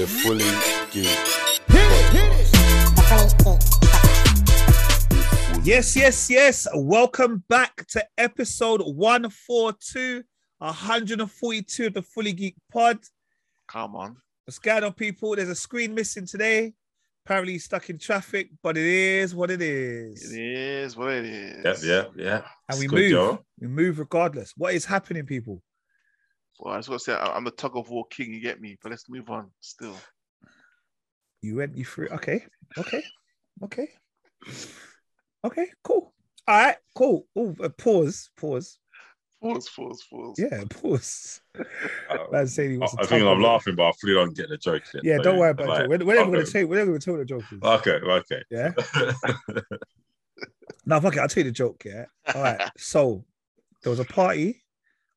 The fully geek. Yes, yes, yes. Welcome back to episode 142, 142 of the Fully Geek Pod. Come on. What's going on, people? There's a screen missing today. Apparently stuck in traffic, but it is what it is. It is what it is. Yep, yeah, yeah. And It's we move. Joe. We move regardless. What is happening, people? Well, I was gonna say I- I'm the tug of war king, you get me? But let's move on still. You went you through. Okay, okay, okay, okay. Cool. All right, cool. Oh, uh, pause, pause. Pause, pause, pause. Yeah, pause. Uh, Man saying he I, wants to I think I'm it. laughing, but I fully don't get the joke. Yet, Yeah, so don't worry about like, it. We're, we're never going to okay. tell. We're never going to tell the joke is. Okay, okay. Yeah. No, fuck it. I'll tell you the joke. Yeah. All right. So there was a party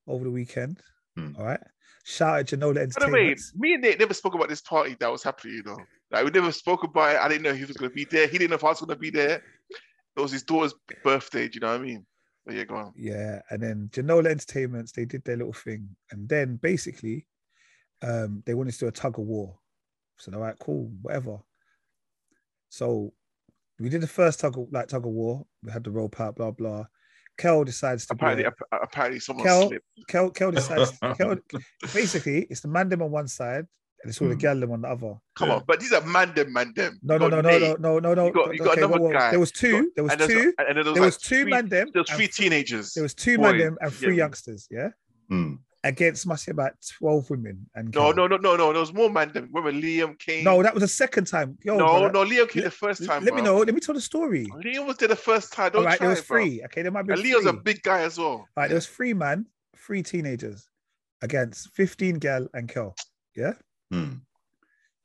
over the weekend. Hmm. All right. Shout out to Janola By the way, Entertainment. me and Nate never spoke about this party that was happening, you know. Like we never spoke about it. I didn't know he was gonna be there. He didn't know if I was gonna be there. It was his daughter's birthday, do you know what I mean? But yeah, go on. Yeah. And then Janola Entertainments, they did their little thing. And then basically, um, they wanted to do a tug of war. So all right, cool, whatever. So we did the first tug of like tug of war. We had the rope out, blah blah. Kel decides to Apparently, a- apparently someone Kel- slipped. Kel, Kel decides. Kel, basically, it's the man them on one side and it's all the Hmm. on the other. Come Yeah. on, but these are man them, man. No, no, no, no, no, no, no, no. You got- you got okay, another whoa, whoa. guy. There was two. There was and two. and then there was, There like was two three, man. There was three teenagers. There was two man boys, them and three yeah. youngsters. Yeah, Hmm. Against must say about twelve women and. No, Kel. no, no, no, no. There was more man than women. Liam came? no. That was the second time. Yo, no, brother, no. Liam came Let- the first time. Let me know. Let me tell the story. Liam was there the first time. All Don't right, try there was it, bro. three. Okay, there might be And three. A big guy as well. All right, there was three man, three teenagers against fifteen gal and Kel. Yeah. Hmm.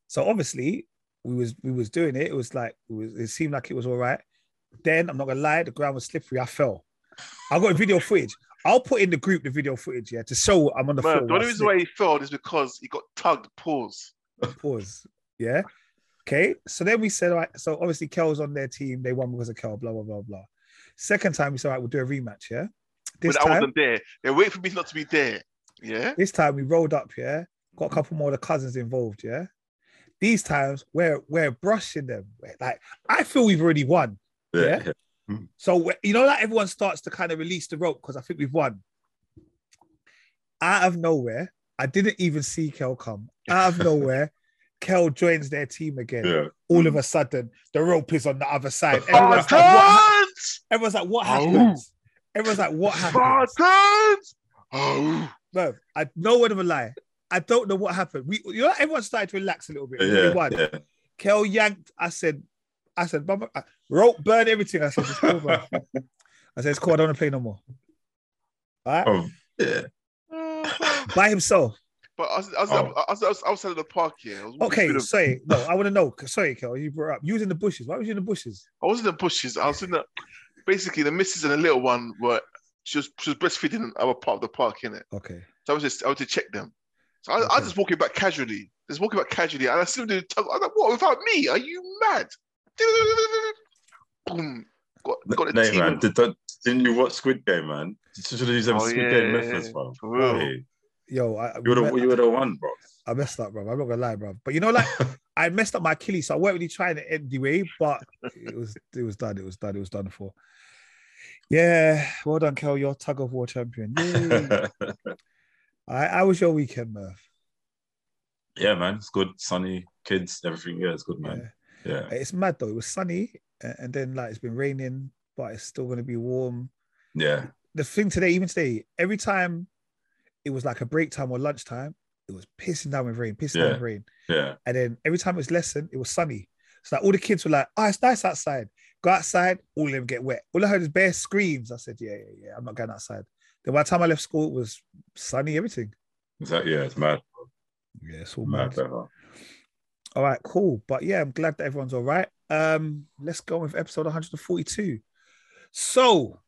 So obviously we was we was doing it. It was like it, was, it seemed like it was all right. Then I'm not gonna lie, the ground was slippery. I fell. I got video footage. I'll put in the group the video footage, yeah, to show I'm on the Man, floor. the only reason why he failed is because he got tugged. Pause. pause. Yeah. Okay. So then we said, all right. So obviously Kel's on their team. They won because of Kel. Blah blah blah blah. Second time we said, all right, we'll do a rematch. Yeah. This but I time, wasn't there. They wait for me not to be there. Yeah. this time we rolled up. Yeah. Got a couple more of the cousins involved. Yeah. These times we're we're brushing them. We're like I feel we've already won. Yeah. Hmm. So you know that everyone starts to kind of release the rope because I think we've won. Out of nowhere, I didn't even see Kel come. Out of nowhere, Kel joins their team again. Yeah. All of a sudden, the rope is on the other side. Everyone's like, what, everyone's like, what Oh. Everyone's like, what happens? Spartans! Oh. No, I no word of a lie. I don't know what happened. We, you know, everyone started to relax a little bit. We Yeah. won. yeah. Kel yanked. I said, I said, Baba, I- rope burn everything. I said, it's cool, bro. I said, it's cool. I don't want to play no more. All right, Oh, yeah. by himself. But I was, I was, Oh. I was, I was outside of the park here. I Okay, through the- sorry. No, I want to know. Sorry, Kel. You brought up. You was in the bushes. Why was you in the bushes? I was in the bushes. I was in the basically the missus and the little one were she was she was breastfeeding in our part of the park, innit? Okay. So I was just I was to check them. So I, I was just walking back casually, just walking back casually, and I see them doing tug. I was like, "What? Without me? Are you mad?" Boom! Got got the Nay, team. man, did that, didn't you watch Squid Game, man? You should have used them Oh, Squid yeah, Game methods, bro. for real. Hey, Yo, I, you would have you would have won, bro. I messed up, bro. I'm not gonna lie, bro. But you know, like I messed up my Achilles, so I wasn't really trying it anyway. But it was it was done. It was done. It was done for. Yeah, well done, Kel. You're tug of war champion. I, how was your weekend, Murph? yeah, man, it's good. Sunny, kids, everything. Yeah, it's good, man. Yeah. Yeah. It's mad though. It was sunny, and then like it's been raining, but it's still gonna be warm. Yeah. The thing today, even today, every time it was like a break time or lunchtime, it was pissing down with rain, pissing down with rain. Yeah. And then every time it was lesson, it was sunny. So like all the kids were like, "Oh, it's nice outside." Go outside, all of them get wet. All I heard is bare screams. I said, "Yeah, yeah, yeah. I'm not going outside." Then by the time I left school, it was sunny, everything. Is that yeah, it's mad. Yeah, it's all Mad. mad. All right, cool. But yeah, I'm glad that everyone's all right. Um, let's go with episode 142. So,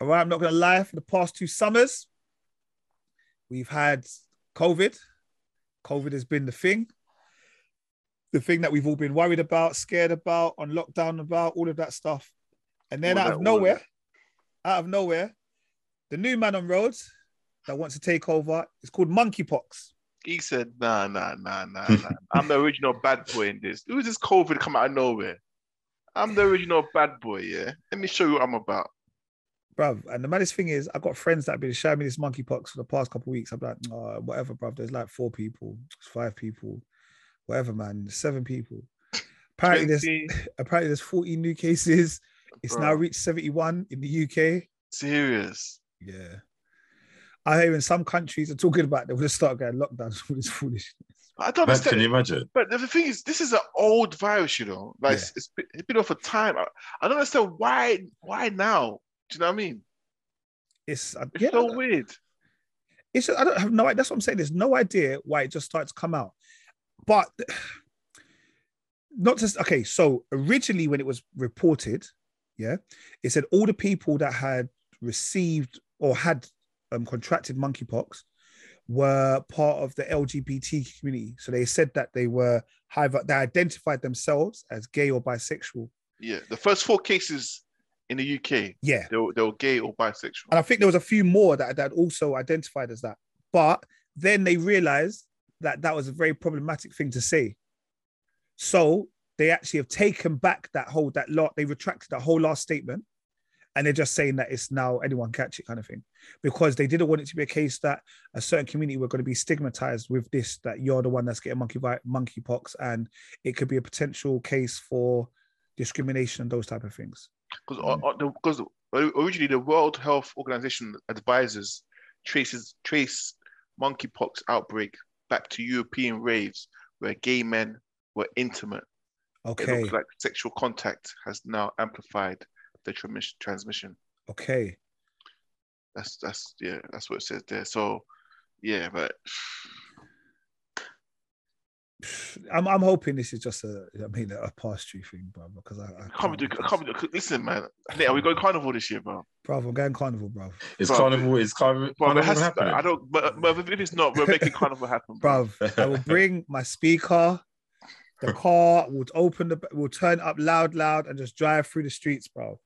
all right, I'm not gonna lie, for the past two summers, we've had COVID. COVID has been the thing. The thing that we've all been worried about, scared about, on lockdown about, all of that stuff. And then out of nowhere, out of nowhere, the new man on roads that wants to take over is called monkeypox. He said, nah, nah, nah, nah, nah. I'm the original bad boy in this. Who is this COVID come out of nowhere? I'm the original bad boy, yeah. Let me show you what I'm about. bruv. And the maddest thing is, I've got friends that have been showing me this monkeypox for the past couple of weeks. I'm like, oh, whatever, bruv. There's like four people, five people, whatever, man. Seven people. Apparently, there's apparently there's 40 new cases. It's now reached 71 in the UK. serious. Yeah. I hear in some countries are talking about they're going to start going lockdowns for this foolishness. I don't Man, understand. can you imagine? But the thing is, this is an old virus, you know. Like Yeah. it's, it's been off for time. I, I don't understand why. Why now? Do you know what I mean? It's, uh, It's yeah, so weird. it's just, I don't have no idea. That's what I'm saying. There's no idea why it just started to come out. But not just okay. So originally, when it was reported, yeah, it said all the people that had received or had um, contracted monkeypox were part of the LGBT community. So they said that they were either they identified themselves as gay or bisexual. Yeah, the first four cases in the UK, Yeah, they were, they were gay or bisexual. and I think there was a few more that that also identified as that. But then they realized that that was a very problematic thing to say. So they actually have taken back that whole that lot. They retracted that whole last statement, and they're just saying that it's now anyone catch it kind of thing, because they didn't want it to be a case that a certain community were going to be stigmatized with this that you're the one that's getting monkey monkeypox, and it could be a potential case for discrimination and those type of things. Because uh, uh, because originally the World Health Organization advises traces trace monkeypox outbreak back to European raves where gay men were intimate. okay It looks like sexual contact has now amplified the transmission. transmission. okay. That's that's yeah, that's what it says there. So yeah, but I'm, I'm hoping this is just a, I mean, a past true thing, bro. Because I, I I can't be doing, I can't be doing, listen, man. Nate, are we going carnival this year, bro? bro. I'm going carnival, bro. It's Bro, carnival. It's carnival. Bro, it has happening. I don't. But, but if it's not, we're making carnival happen, bro. Bro, I will bring my speaker. The car will open the, will turn up loud, loud, and just drive through the streets, bro.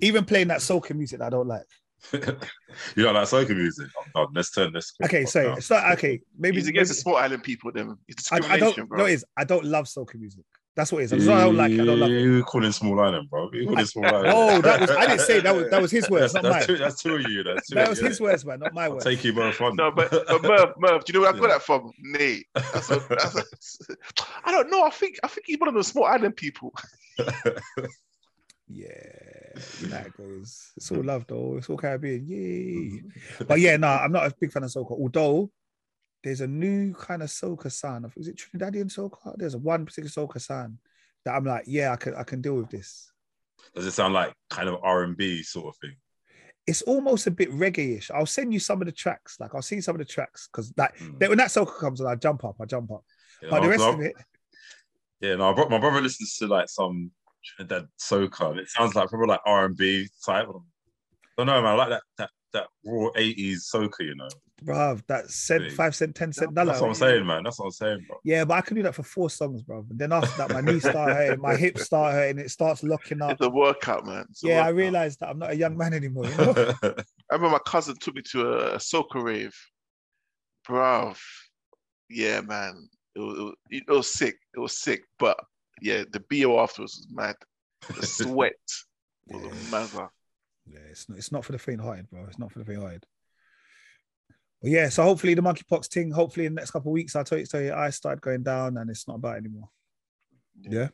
Even playing that soca music that I don't like. you don't like soca music? Oh, God, let's turn this. Okay, sorry, it's not okay. Maybe, He's against the maybe small island people. Them, it's I, I don't. bro. No, it is. I don't love soca music. That's what it is. It's not I don't like. it, I don't love it. You calling Small Island, bro? You calling Small Island? Oh, that was. I didn't say that was. That was his words, That's, not that's mine. two, that's two of you. That's two That of was you, his innit? words, man, not my I'll words. take you both on. No, but, but Merv, Merv, do you know where I got Yeah. that from? Nate. That's a, that's a, I don't know. I think I think he's one of those small island people. Yeah, goes. It's all love though. It's all Caribbean. Yay. But yeah, no, I'm not a big fan of soca. Although there's a new kind of soca sound. Is it Trinidadian soca? There's a one particular soca sound that I'm like, yeah, I can I can deal with this. Does it sound like kind of R and B sort of thing? It's almost a bit reggae-ish. I'll send you some of the tracks. Like I'll see some of the tracks because like Mm. when that soca comes on, I jump up, I jump up. You But know, the rest 'cause of it, Yeah, no, my brother listens to like some Trinidad soca. And it sounds like probably like R and B type. I don't know, man. I like that that that raw eighties soca. You know, bruv, that cent, five cent, ten cent dollar. that's what I'm saying, man. That's what I'm saying, bro. Yeah, but I can do that for four songs, bro. And then after that, my knees start hurting, my hips start hurting, it starts locking up. It's a workout, man. It's a Yeah, I workout. realized that I'm not a young man anymore. You know? I remember my cousin took me to a, a soca rave. Bruv. Yeah, man. It was, it, was, it was sick. It was sick. But yeah, the BO afterwards was mad. The sweat was Yeah. a mother. yeah, it's not, it's not for the faint-hearted, bro. It's not for the faint-hearted. But yeah, so hopefully the monkeypox thing. Hopefully in the next couple of weeks, I'll tell you, tell you, I start going down, and it's not about anymore. Yeah.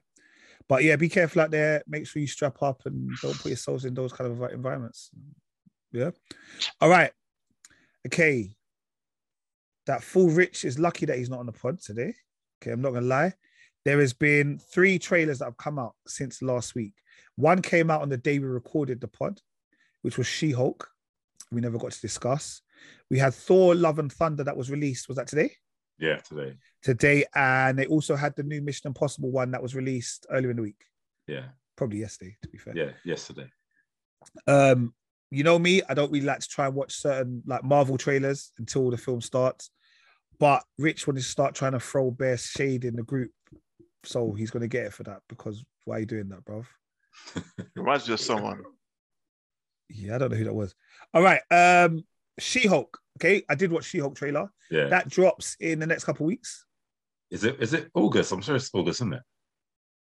But yeah, be careful out there. Make sure you strap up and don't put yourselves in those kind of environments. Yeah. All right. Okay. That full rich is lucky that he's not on the pod today. Okay, I'm not gonna lie. There has been three trailers that have come out since last week. One came out on the day we recorded the pod, which was She-Hulk. We never got to discuss. We had Thor: Love and Thunder that was released. Was that today? yeah, today. Today, and they also had the new Mission Impossible one that was released earlier in the week. Yeah, Probably yesterday, to be fair. yeah, yesterday. Um, you know me, I don't really like to try and watch certain like Marvel trailers until the film starts. But Rich wanted to start trying to throw bare shade in the group. So he's gonna get it for that because why are you doing that, bruv? Reminds me of someone. Yeah, I don't know who that was. All right. Um She Hulk. Okay, I did watch She Hulk trailer. Yeah. That drops in the next couple weeks. Is it is it August? I'm sure it's August, isn't it?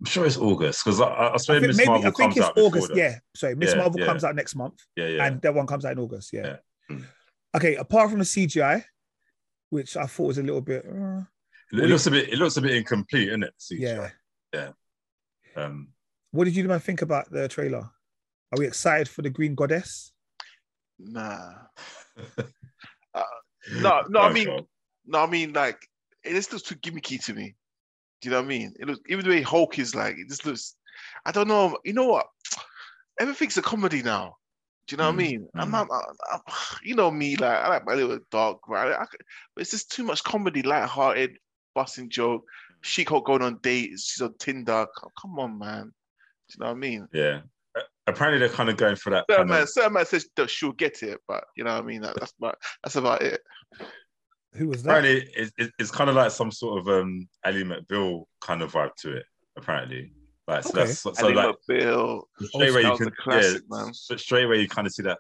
I'm sure it's August because I, I, I swear I think Miss maybe Marvel I think comes it's out August. Yeah, sorry, Miss Yeah, Marvel yeah. comes out next month, yeah, yeah. and that one comes out in August. Yeah. Yeah. Okay, apart from the CGI, which I thought was a little bit. uh, it looks a bit it looks a bit incomplete, isn't it? yeah. CGI? Um, What did you man think about the trailer? Are we excited for the Green Goddess? Nah. No, no, I mean, God. no, I mean, like, it just looks too gimmicky to me. Do you know what I mean? It looks even the way Hulk is like, it just looks. I don't know. You know what? Everything's a comedy now. Do you know what I Mm, mean? I'm mm. not. I, I, you know me, like I like my little dark, right? I, could- but it's just too much comedy, light-hearted, busting joke. She Hulk going on dates. She's on Tinder. Come, come on, man. Do you know what I mean? yeah. Apparently they're kind of going for that. Certain Kind man, of, certain man says that she'll get it, but you know what I mean. That, that's about that's about it. Who was that? apparently it, it, it's kind of like some sort of um Ally McBeal kind of vibe to it. Apparently, like so Okay. that's so, so Ally like McBeal. straight away you can classic, yeah, man. s- straight away you kind of see that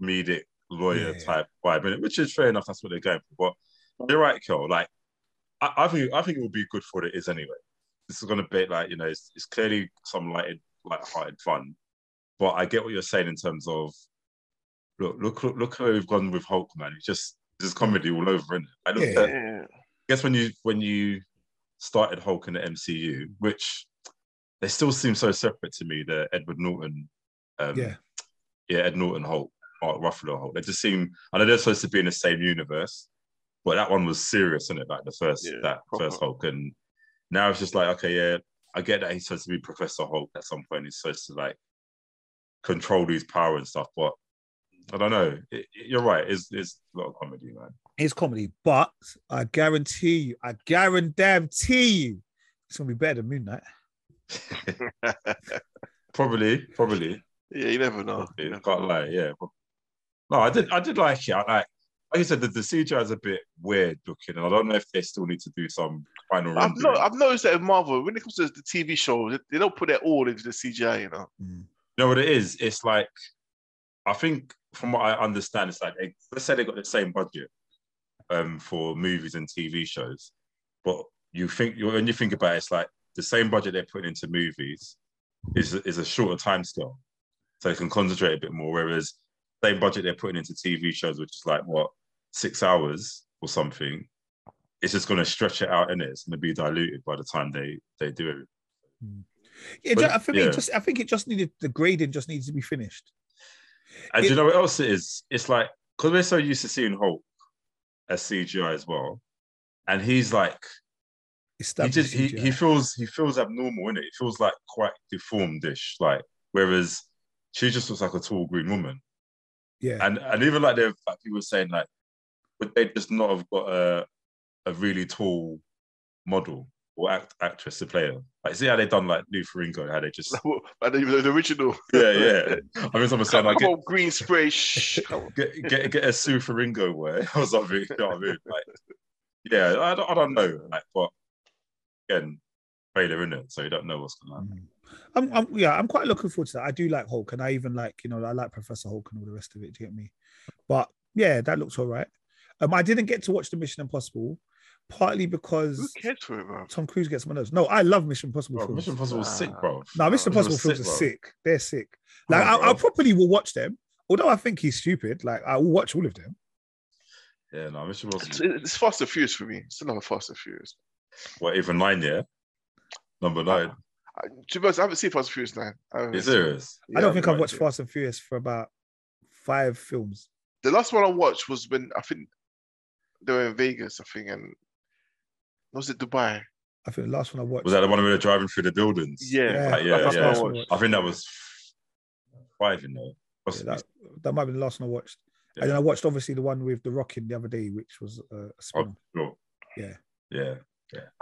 comedic lawyer Yeah. type vibe in it, which is fair enough. That's what they're going for. But you're right, Kel. Like I, I think I think it will be good for what it is anyway. This is going to be like you know it's, it's clearly some lighted, light-hearted fun, but I get what you're saying in terms of look look look, look how we've gone with Hulk, man. It's just there's comedy all over, is I look Yeah. at I guess when you when you started Hulk in the MCU, which they still seem so separate to me, the Edward Norton, um, Yeah. yeah, Ed Norton Hulk, Mark Ruffalo Hulk. They just seem I know they're supposed to be in the same universe, but that one was serious, isn't it? Like the first Yeah, that proper. first Hulk, and now it's just like okay, yeah, I get that he's supposed to be Professor Hulk at some point. He's supposed to like control his power and stuff, but I don't know. It, it- you're right. It's it's a lot of comedy, man. It's comedy, but I guarantee you, I guarantee you, it's gonna be better than Moon Knight. Probably, probably. Yeah, you never know. Yeah, You never can't know. lie, yeah. No, I did I did like it. I like like you said, the, the CGI is a bit weird looking, and I don't know if they still need to do some final I've, no, I've noticed that in Marvel, when it comes to the TV shows, they- they don't put their all into the CGI, you know. Mm. You know what it is? It's like I think from what I understand, it's like they, let's say they got the same budget um, for movies and TV shows, but you think you when you think about it, it's like the same budget they're putting into movies is is a shorter time scale, so they can concentrate a bit more. Whereas same budget they're putting into TV shows, which is like what six hours or something, it's just going to stretch it out, and it? it's going to be diluted by the time they they do it. Mm. Yeah, But- for me, yeah. just I think it just needed the grading just needs to be finished. And It- you know what else it is? It's like because we're so used to seeing Hulk as CGI as well, and he's like he just he, he feels he feels abnormal in it. It feels like quite deformed-ish, like whereas she just looks like a tall green woman. Yeah, And and even like they've like people were saying like would they just not have got a a really tall model or act, actress to play her? Like see how they done like Lou Ferrigno, how they just And the, the original. yeah yeah. I mean someone saying Come, like get, green spray. Shh. get get get a Sue Ferringo way or something. You know what I mean? Like, yeah, I don't, I don't know. Like, but again, trailer in it, so you don't know what's going on. Mm. I'm, I'm yeah, I'm quite looking forward to that. I do like Hulk, and I even like you know I like Professor Hulk and all the rest of it. Do you get me? But yeah, that looks all right. Um, I didn't get to watch the Mission Impossible, partly Who because cares for it. Tom Cruise gets my nose. No, I love Mission Impossible Bro, films. Mission Impossible was sick, bro. No, Mission It was Impossible films sick, are sick. They're sick. Like on, I, I probably will watch them, although I think he's stupid. Like I will watch all of them. Yeah, no, Mission It's, Impossible. it's Fast and Furious for me. It's another Fast and Furious. What even nine? Yeah, number nine. I, to be honest, I haven't seen Fast and Furious 9. I haven't You? I don't think I've watched. Fast and Furious for about five films. The last one I watched was when I think they were in Vegas, I think, and was it Dubai? I think the last one I watched. Was that the one where they're driving through the buildings? Yeah, Like, yeah, that's yeah. I. I think that was five, you know. Yeah, that, that might be the last one I watched. Yeah. And then I watched obviously the one with the Rockin' the other day, which was uh, a spin. Oh, sure. Yeah. Yeah.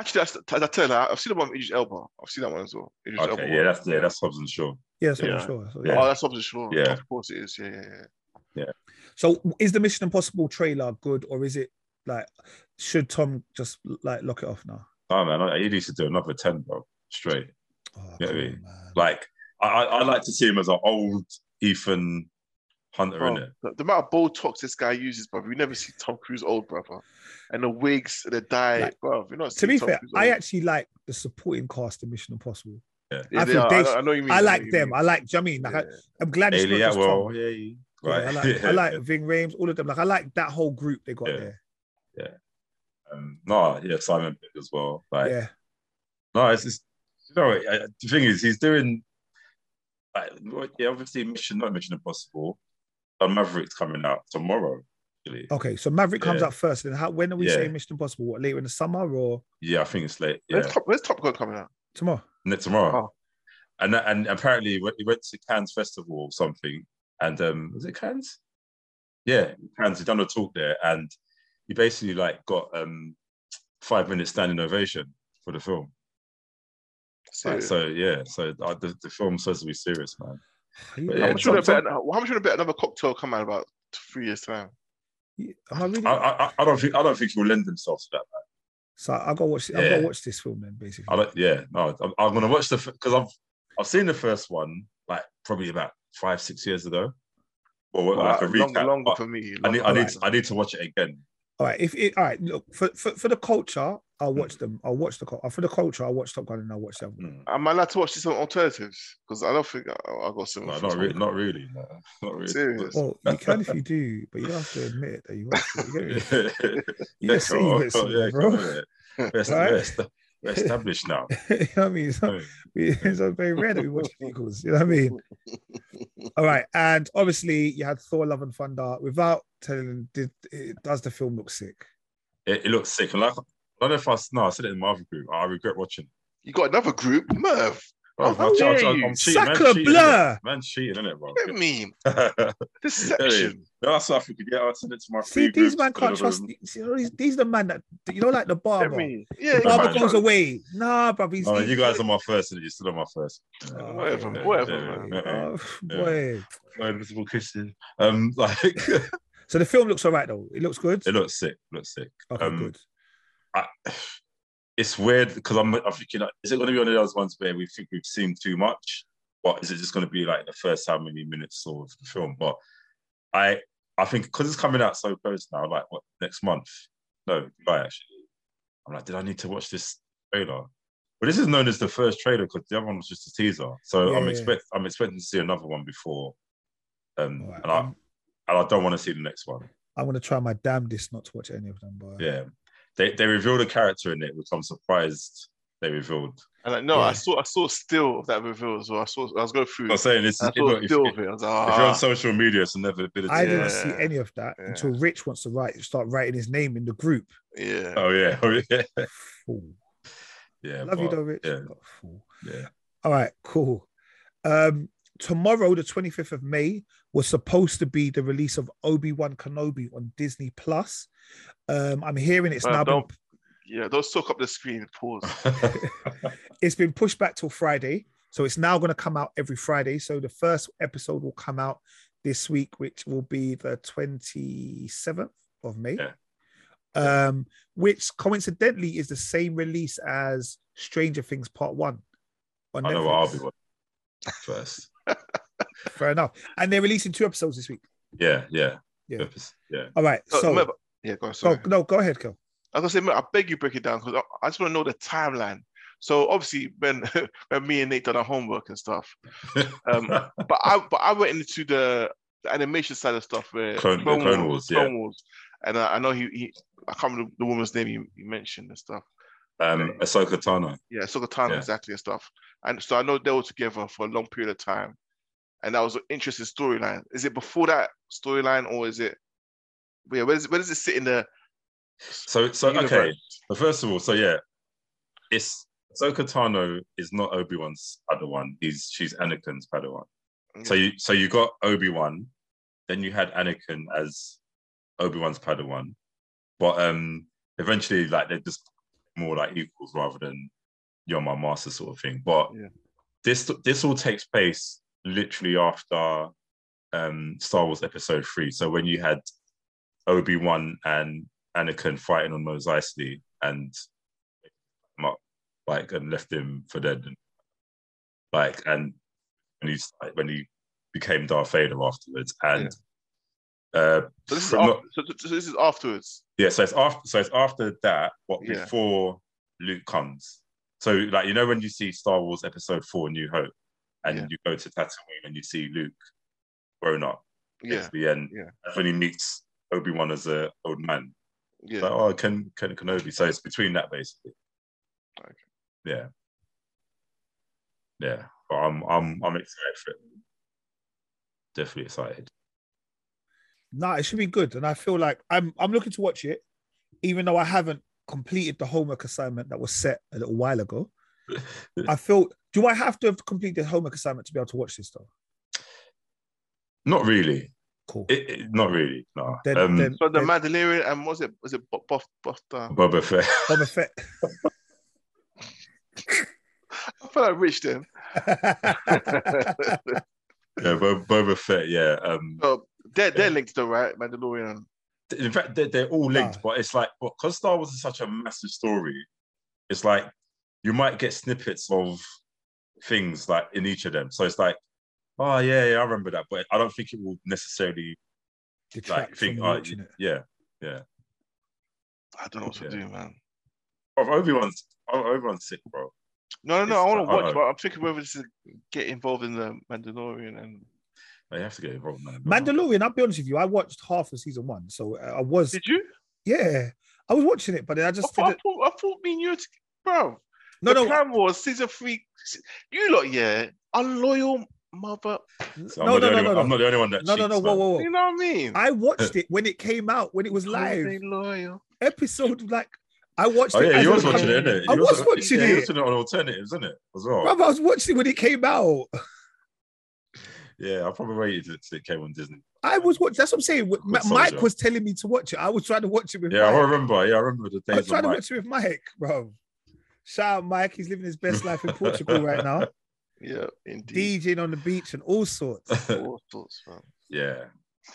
Actually, that's, I tell you, I've seen the one with Idris Elba. I've seen that one as well. Idris Okay. one. Yeah, that's yeah, that's Hobbs and Shaw. Yeah, that's Yeah. I'm sure. So, Yeah. yeah. Oh, that's obviously sure. Yeah. Of course it is. Yeah, yeah, yeah. Yeah. so is the Mission Impossible trailer good or is it like should Tom just like lock it off now? Oh man, he needs to do another ten, bro. Straight. Oh, Yeah, come we- on, man. Like I, I I like to see him as an old Ethan Hunter Bro, in it. the, the amount of Botox this guy uses, brother. You never see Tom Cruise old, brother. And the wigs, the dye, Like, bro. You're not To seeing be Tom fair, Cruise I old. actually like the supporting cast in Mission Impossible. Yeah, I they are. they I, know- I know you mean. I like you them. mean. I like. do you know what I mean, like, I, Yeah. I'm glad it's not just Atwell, Tom. yeah, Yeah, right. I like, I like Ving Rhames, all of them. Like I like that whole group they got there. Yeah. there. um, no, yeah, Simon Pegg as well. Like, Yeah, no, it's just you know I- the thing is he's doing like what- yeah, obviously Mission, not Mission Impossible. Uh, Maverick's coming out tomorrow. Actually, okay. So Maverick comes Yeah. out first. Then how? When are we Yeah. saying Mission Impossible? What later in the summer or yeah, I think it's late. Yeah, Where's, Top, where's Top Gun coming out? tomorrow? Ne- tomorrow. Oh. And and apparently he went, went to Cannes Festival or something. And um, was it Cannes? Yeah, Cannes. He done a talk there, and he basically like got um five minute standing ovation for the film. Like, so yeah, so uh, the, the film says to be serious, man. Are you- But how yeah, much Tom- would I bet? How much would I bet another cocktail come out about three years time? Am I really? I, I I don't think I don't think he'll lend himself to that. Man. so I gotta watch. I gotta watch this film then, basically. I don't. Yeah, no, I'm, I'm gonna watch the because I've I've seen the first one like probably about five six years ago, or like a Well, recap. longer, longer for me. I need I longer. need I need to watch it again. All right, if it, all right, look for, for for the culture, I'll Hmm. watch them. I'll watch the for the culture. I'll watch Top Gun and I'll watch the other. one. Mm. Am I allowed to watch this on alternatives? Because I don't think I, I got some. No, not really, not really, no, not really. Serious? Well, you can if you do, but you don't have to admit that you watch it. You, get me? you yeah, just say you watch yeah, bro. come on, yeah. We're, Right? we're we're established now. you know what I mean? It's not, it's not very rare that we watch sequels. You know what I mean? All right, and obviously you had Thor: Love and Thunder. Without telling, did it, does the film look sick? It, it looks sick. And like, I don't know if I no, I said it in my other group. I regret watching. You got another group, Merv. Bro, How I'm, dare I'm. I'm cheating. Man, Sacre cheating, bleu! innit? Man, cheating, innit, bro? What do you mean? Yeah, Deception. That's what I think. Yeah, I send it to my See, these man can't trust. You know, these, these the man that you know, like the barber. The Yeah, barber man. goes away. Nah, bro. He's, No, he's, you guys are my first, and you're still on my first. Yeah. Oh, Whatever, okay. whatever, Yeah, man. yeah, yeah. Oh, boy. No invisible kisses. Um, like So the film looks all right though. It looks good. it looks sick. Looks sick. Okay, um, good. I, it's weird because I'm, I'm thinking, like, is it going to be one of those ones where we think we've seen too much, or is it just going to be like the first how many minutes of the film? But I, I think because it's coming out so close now, like what next month? No, July actually. I'm like, did I need to watch this trailer? But this is known as the first trailer because the other one was just a teaser. So Yeah, I'm yeah. expect I'm expecting to see another one before, um, right, and I and I don't want to see the next one. I'm gonna try my damnedest not to watch any of them. But Yeah, they they revealed a character in it, which I'm surprised they revealed. And like, no, Yeah. I saw I saw still of that reveal as well. I saw I was going through. I'm saying this. I Is, saw if, still if, of it. I was if you're ah. on social media, it's inevitability. I didn't Yeah. see any of that Yeah. until Rich wants to write, start writing his name in the group. yeah. Oh yeah, oh yeah, Fool. yeah. Love you though, Rich. yeah. but fool. Yeah, All right, cool. Um, tomorrow, the 25th of May, was supposed to be the release of Obi Wan Kenobi on Disney Plus. Um, I'm hearing it's Well, now don't- Yeah, don't soak up the screen. Pause. it's been pushed back till Friday, so it's now going to come out every Friday. So the first episode will come out this week, which will be the 27th of May. Yeah. Um, which coincidentally is the same release as Stranger Things Part One on I know I'll be Netflix. first. Fair enough. And they're releasing two episodes this week. Yeah, yeah, Yeah. Yeah. All right. So, So, remember, yeah, go on. go, Sorry. no, go ahead, Kel. I was gonna say, I beg you break it down because I, I just want to know the timeline. So obviously, when when me and Nate done our homework and stuff, um, but I but I went into the, the animation side of stuff where Clone- the Clone Wars, yeah. Clone Wars, and I, I know he, he I can't remember the woman's name you, you mentioned and stuff. Um, Ahsoka Tano. Yeah, Ahsoka Tano Yeah. exactly and stuff. And so I know they were together for a long period of time, and that was an interesting storyline. Is it before that storyline or is it? Yeah, where does where does it sit in the? So, so universe? okay. But first of all, so yeah, it's Ahsoka Tano is not Obi Wan's Padawan. He's she's Anakin's Padawan. So you so you got Obi Wan, then you had Anakin as Obi Wan's Padawan, but um eventually like they're just more like equals rather than you're my master sort of thing. But Yeah. this this all takes place literally after um Star Wars Episode Three. So when you had Obi Wan and Anakin fighting on Mos Eisley and him up, like and left him for dead, and like and when like, when he became Darth Vader afterwards, and Yeah. Uh, So this is from not- so, so this is afterwards. yeah, so it's after so it's after that, but Yeah. before Luke comes. So like you know when you see Star Wars Episode Four: New Hope, and Yeah. you go to Tatooine and you see Luke grown up. Yeah, At the end, Yeah. that's when he meets Obi Wan as a old man. yeah. Like, oh, Ken Ken Kenobi. So it's between that basically. Okay. Yeah. Yeah, but I'm I'm I'm excited for it. Definitely excited. Nah, it should be good. And I feel like I'm I'm looking to watch it, even though I haven't completed the homework assignment that was set a little while ago. I feel do I have to have completed the homework assignment to be able to watch this though? Not really. Cool. It, it- not really. No. Then- um, then- So the Mandalorian and was it was it Buff Buff Buff uh, Boba Fett. Boba Fett. I feel like rich then. yeah, Bo- Boba Fett. Yeah. Um, so they're they're linked though, right? Mandalorian. in fact, they're, they're all linked, Ah. but it's like because Star Wars is such a massive story. It's like you might get snippets of things like in each of them. So it's like, oh yeah, yeah, I remember that, but I don't think it will necessarily Detract like think, from oh, it. yeah, yeah. I don't know what to Yeah. do, man. Oh, bro, Obi Wan's Obi oh, Wan's sick, bro. No, no, no. It's- I want to I- watch, I- but I'm thinking whether to get involved in the Mandalorian and. They have to get involved, man. Mandalorian, I'll be honest with you, I watched half of season one. So I was Did you? yeah, I was watching it, but then I I just thought, I didn't thought, I thought me and you, bro. no the no plan was season three. You lot, yeah, unloyal mother. So I'm, no, no, no, no. I'm not the only one that no no cheats, no whoa whoa whoa. You know what I mean? I watched it when it came out, when it was live. loyal. Episode like I watched Oh it. yeah, you was watching it, innit? I You was watching yeah, you it. was watching it on alternatives, isn't it? As well. Bruv, I was watching it when it came out. Yeah, I probably waited until it came on Disney. I was watching. That's what I'm saying. Ma- soldier. Mike was telling me to watch it. I was trying to watch it with Yeah, I remember. Yeah, I remember the I was trying of to Mike. watch it with Mike, bro. Shout out Mike. He's living his best life in Portugal right now. Yeah, indeed. DJing on the beach and all sorts. All sorts, man. yeah,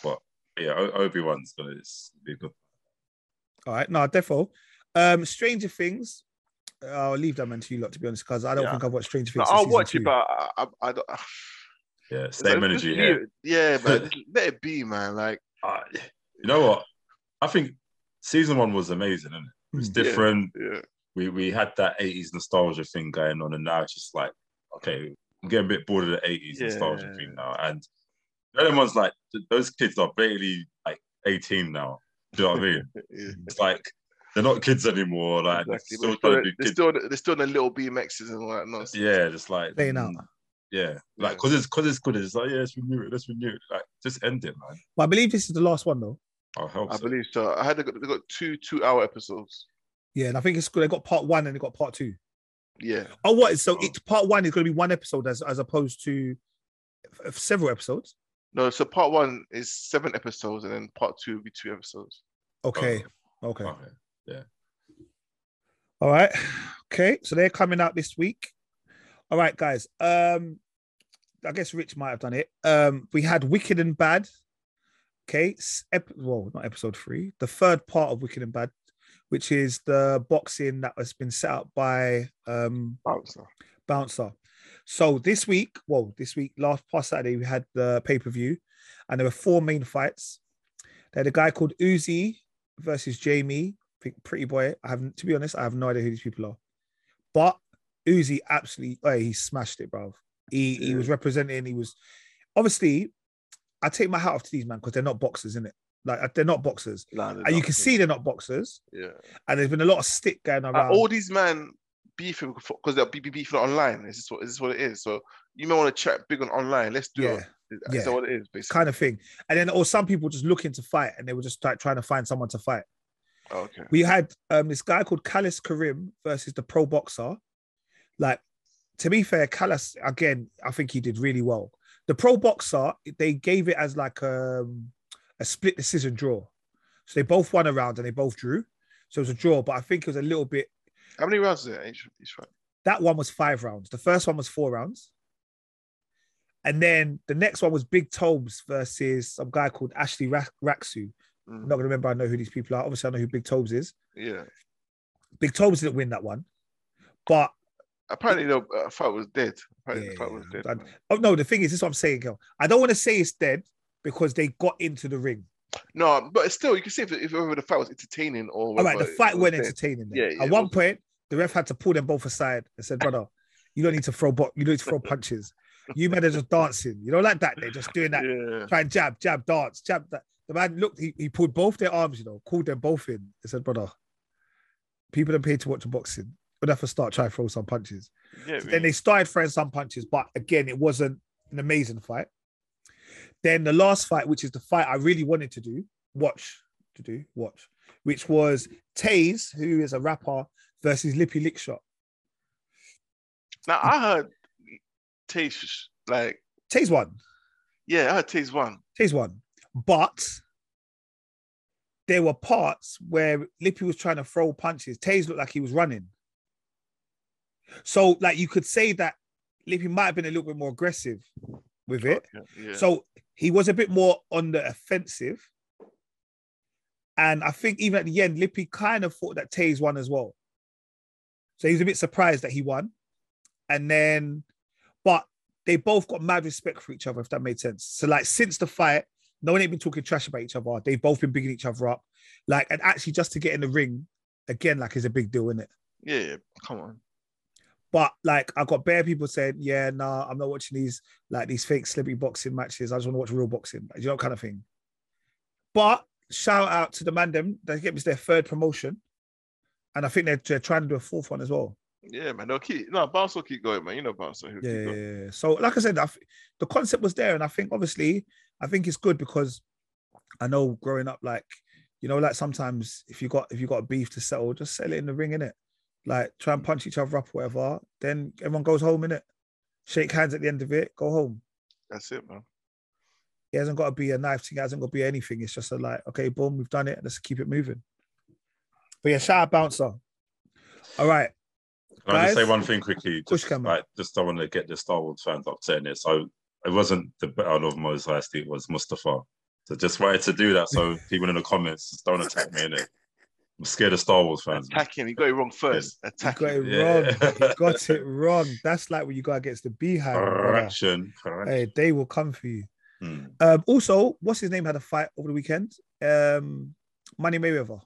but yeah, Obi Wan's gonna be good. All right, no, defo. Um, Stranger Things. I'll leave that man to you lot, to be honest, because I don't Yeah. think I've watched Stranger No, Things. I'll watch season it, but I, I, I don't. Yeah, Just same energy here. Yeah, but let it be, man. Like, Uh, you know what? I think season one was amazing, and it? it was Mm. Yeah. different. yeah, We we had that '80s nostalgia thing going on, and now it's just like, okay, I'm getting a bit bored of the '80s nostalgia Yeah. thing now. And everyone's like, those kids are barely like 18 now. Do you know what I mean? yeah. It's like they're not kids anymore. Like Exactly. they're still trying to they're, they're still they're still in the little BMXs and all that nonsense. Yeah, just like Playing out. mm, Yeah, like Yeah. because it's because it's good. It's like yeah, let's renew it. Let's renew it. Like just end it, man. But I believe this is the last one, though. I'll. I so. believe so. I had they got, they got two two hour episodes. Yeah, and I think it's good. They got part one and they got part two. Yeah, Oh, what? So Oh. it's part one is going to be one episode as as opposed to f- several episodes. no. So part one is seven episodes, and then part two will be two episodes. Okay. Okay. Okay. All right. Okay. So they're coming out this week. All right, guys. Um, I guess Rich might have done it. Um, we had Wicked and Bad. Okay. Ep- well, not episode three, the third part of Wicked and Bad, which is the boxing that has been set up by um Bouncer. Bouncer. So this week, well, this week, last past Saturday, we had the pay per view, and there were four main fights. They had a guy called Uzi versus Jamie, I think Pretty Boy. I haven't, to be honest, I have no idea who these people are. But Uzi absolutely, oh, he smashed it, bro. He he was representing. He was obviously. I take my hat off to these man because they're not boxers, in it. Like they're not boxers, they're and you not. can see they're not boxers. Yeah. And there's been a lot of stick going around. all these men beefing because they're be be- beefing online. Is this what is this what it is? So you may want to chat big on online. Let's do yeah. it. Is yeah. that what it is? Basically. kind of thing. And then, or some people just looking to fight, and they were just like trying to find someone to fight. Oh, okay. We had um this guy called Callis Karim versus the pro boxer. Like, to be fair, Callis again, I think he did really well. The pro boxer, they gave it as like um, a split decision draw. So they both won a round and they both drew. So it was a draw, but I think it was a little bit. How many rounds is it? Each, each fight? That one was five rounds. The first one was four rounds. And then the next one was Big Tobes versus some guy called Ashley Ra- Raksu. Mm, I'm not gonna remember. I know who these people are. Obviously, I know who Big Tobes is. Yeah. Big Tobes didn't win that one, but Apparently, the uh, fight was dead. Apparently, Yeah, the fight was dead. I- oh no, the thing is, this is what I'm saying, girl. I don't want to say it's dead because they got into the ring. No, but still, you can see if, if the fight was entertaining or. All right, the fight went entertaining. Yeah, yeah, At one was- point, the ref had to pull them both aside and said, "Brother, you don't need to throw bo- you don't need to throw punches. You men are just dancing. You know, like that. They're just doing that. Yeah. Try and jab, jab, dance, jab. That the man looked. He, he pulled both their arms. You know, called them both in. He said, "Brother, people don't pay to watch boxing. We'd have to start trying to throw some punches." Yeah, So then they started throwing some punches, but again, it wasn't an amazing fight. Then the last fight, which is the fight I really wanted to do, watch to do, watch, which was Taze, who is a rapper, versus Lippy Lickshot. now I heard Taze like Taze won. yeah, I heard Taze one. Taze won. But there were parts where Lippy was trying to throw punches. Taze looked like he was running. So, like, you could say that Lippy might have been a little bit more aggressive with it. Okay, yeah. So he was a bit more on the offensive. And I think even at the end, Lippy kind of thought that Taze won as well. So he was a bit surprised that he won. And then, but they both got mad respect for each other, if that made sense. So, like, since the fight, no one ain't been talking trash about each other. They've both been bigging each other up. Like, and actually, just to get in the ring, again, like, is a big deal, isn't it? yeah, come on. But like I got bare people saying, yeah, nah, I'm not watching these like these fake celebrity boxing matches. I just want to watch real boxing, you know, kind of thing. But shout out to the man They get me their third promotion, and I think they're, they're trying to do a fourth one as well. Yeah, man. They'll keep no bounce will keep going, man. You know bounce Yeah, going. yeah, yeah. So like I said, I the concept was there, and I think obviously I think it's good because I know growing up, like you know, like sometimes if you got if you got a beef to settle, just settle it in the ring, innit? Like try and punch each other up, or whatever. Then everyone goes home, in it, Shake hands at the end of it, go home. That's it, man. It hasn't got to be a knife thing, it hasn't got to be anything. It's just a like, okay, boom, we've done it. Let's keep it moving. But yeah, shout out bouncer. All right. Can I just say one thing quickly? Just, camera. like, just don't want to get the Star Wars fans upset in it. So it wasn't the battle of Mos Eisley, it was Mustafar. So just wanted to do that so people in the comments just don't attack me in it. I'm scared of Star Wars fans. man. Attacking, he got it wrong first. You Attacking. got it Yeah. wrong. You got it wrong. That's like when you go against the beehive. brother. Correction. correction. Hey, they will come for you. Hmm. Um, also, what's his name had a fight over the weekend? Um, Money Mayweather.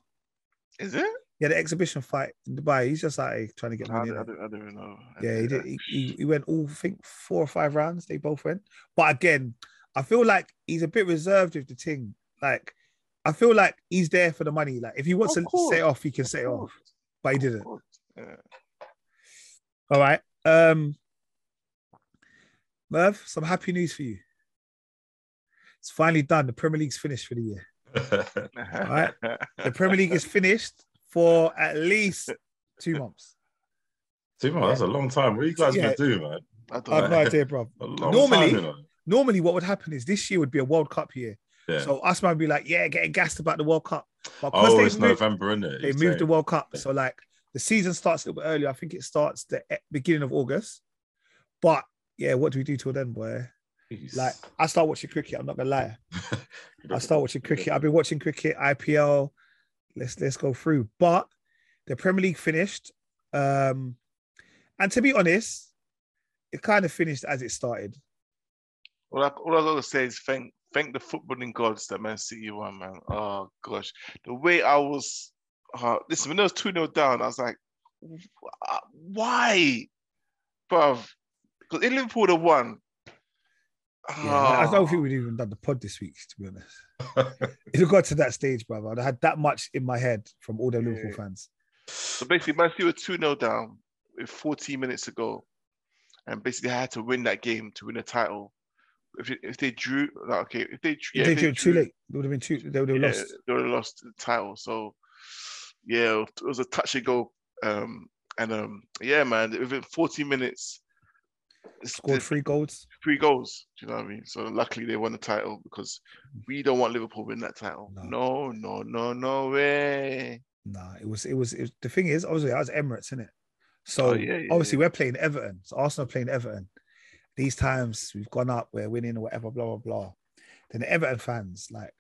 Is it? Yeah, the exhibition fight in Dubai. He's just like trying to get I, money. don't- I, don't, I don't know. I Yeah, he did. He, he, he went all I think four or five rounds. They both went. But again, I feel like he's a bit reserved with the thing. Like, I feel like he's there for the money. Like, if he wants Of to course, set off, he can of set it off. But he didn't. Yeah. All right. Um, Merv, some happy news for you. It's finally done. The Premier League's finished for the year. All right. The Premier League is finished for at least two months. Two months, that's a long time. What are you guys Yeah. gonna do, man? I I don't have know. no idea, bro. Normally- time, you know. Normally, what would happen is this year would be a World Cup year. Yeah. So us man would be like, yeah, getting gassed about the World Cup. But oh, it's moved, November, isn't it? they moved the World Cup. So like the season starts a little bit earlier. I think it starts the beginning of August. But yeah, what do we do till then, boy? Like I start watching cricket. I'm not gonna lie. I start watching cricket. I've been watching cricket, IPL. Let's let's go through. But the Premier League finished. Um, and to be honest, it kind of finished as it started. All I, all I gotta say is thank thank the footballing gods that Man City won, man. Oh gosh, the way I was, uh, listen when I was two 0 down, I was like, why, bruv? Because in Liverpool would have won. Yeah, I don't Ah, think we'd even done the pod this week, to be honest. If it got to that stage, brother, I had that much in my head from all the Liverpool fans. So basically, Man City were two 0 down with 14 minutes to go, and basically I had to win that game to win a title. If, if they drew, like, okay, if they, yeah, they if drew too late. They would have been too. They would have yeah, lost. They would have lost the title. So yeah, it was a touch and go. Um, and um, yeah, man, within 40 minutes, Scored three goals. three goals. Do you know what I mean? So luckily they won the title because we don't want Liverpool win that title. No. No, no, no, no way. Nah, it was. It was. It was the thing is, obviously, I was Emirates, in it. So Oh, yeah, yeah, obviously, yeah. we're playing Everton. So Arsenal playing Everton. These times we've gone up, we're winning or whatever, blah blah blah. Then the Everton fans, like,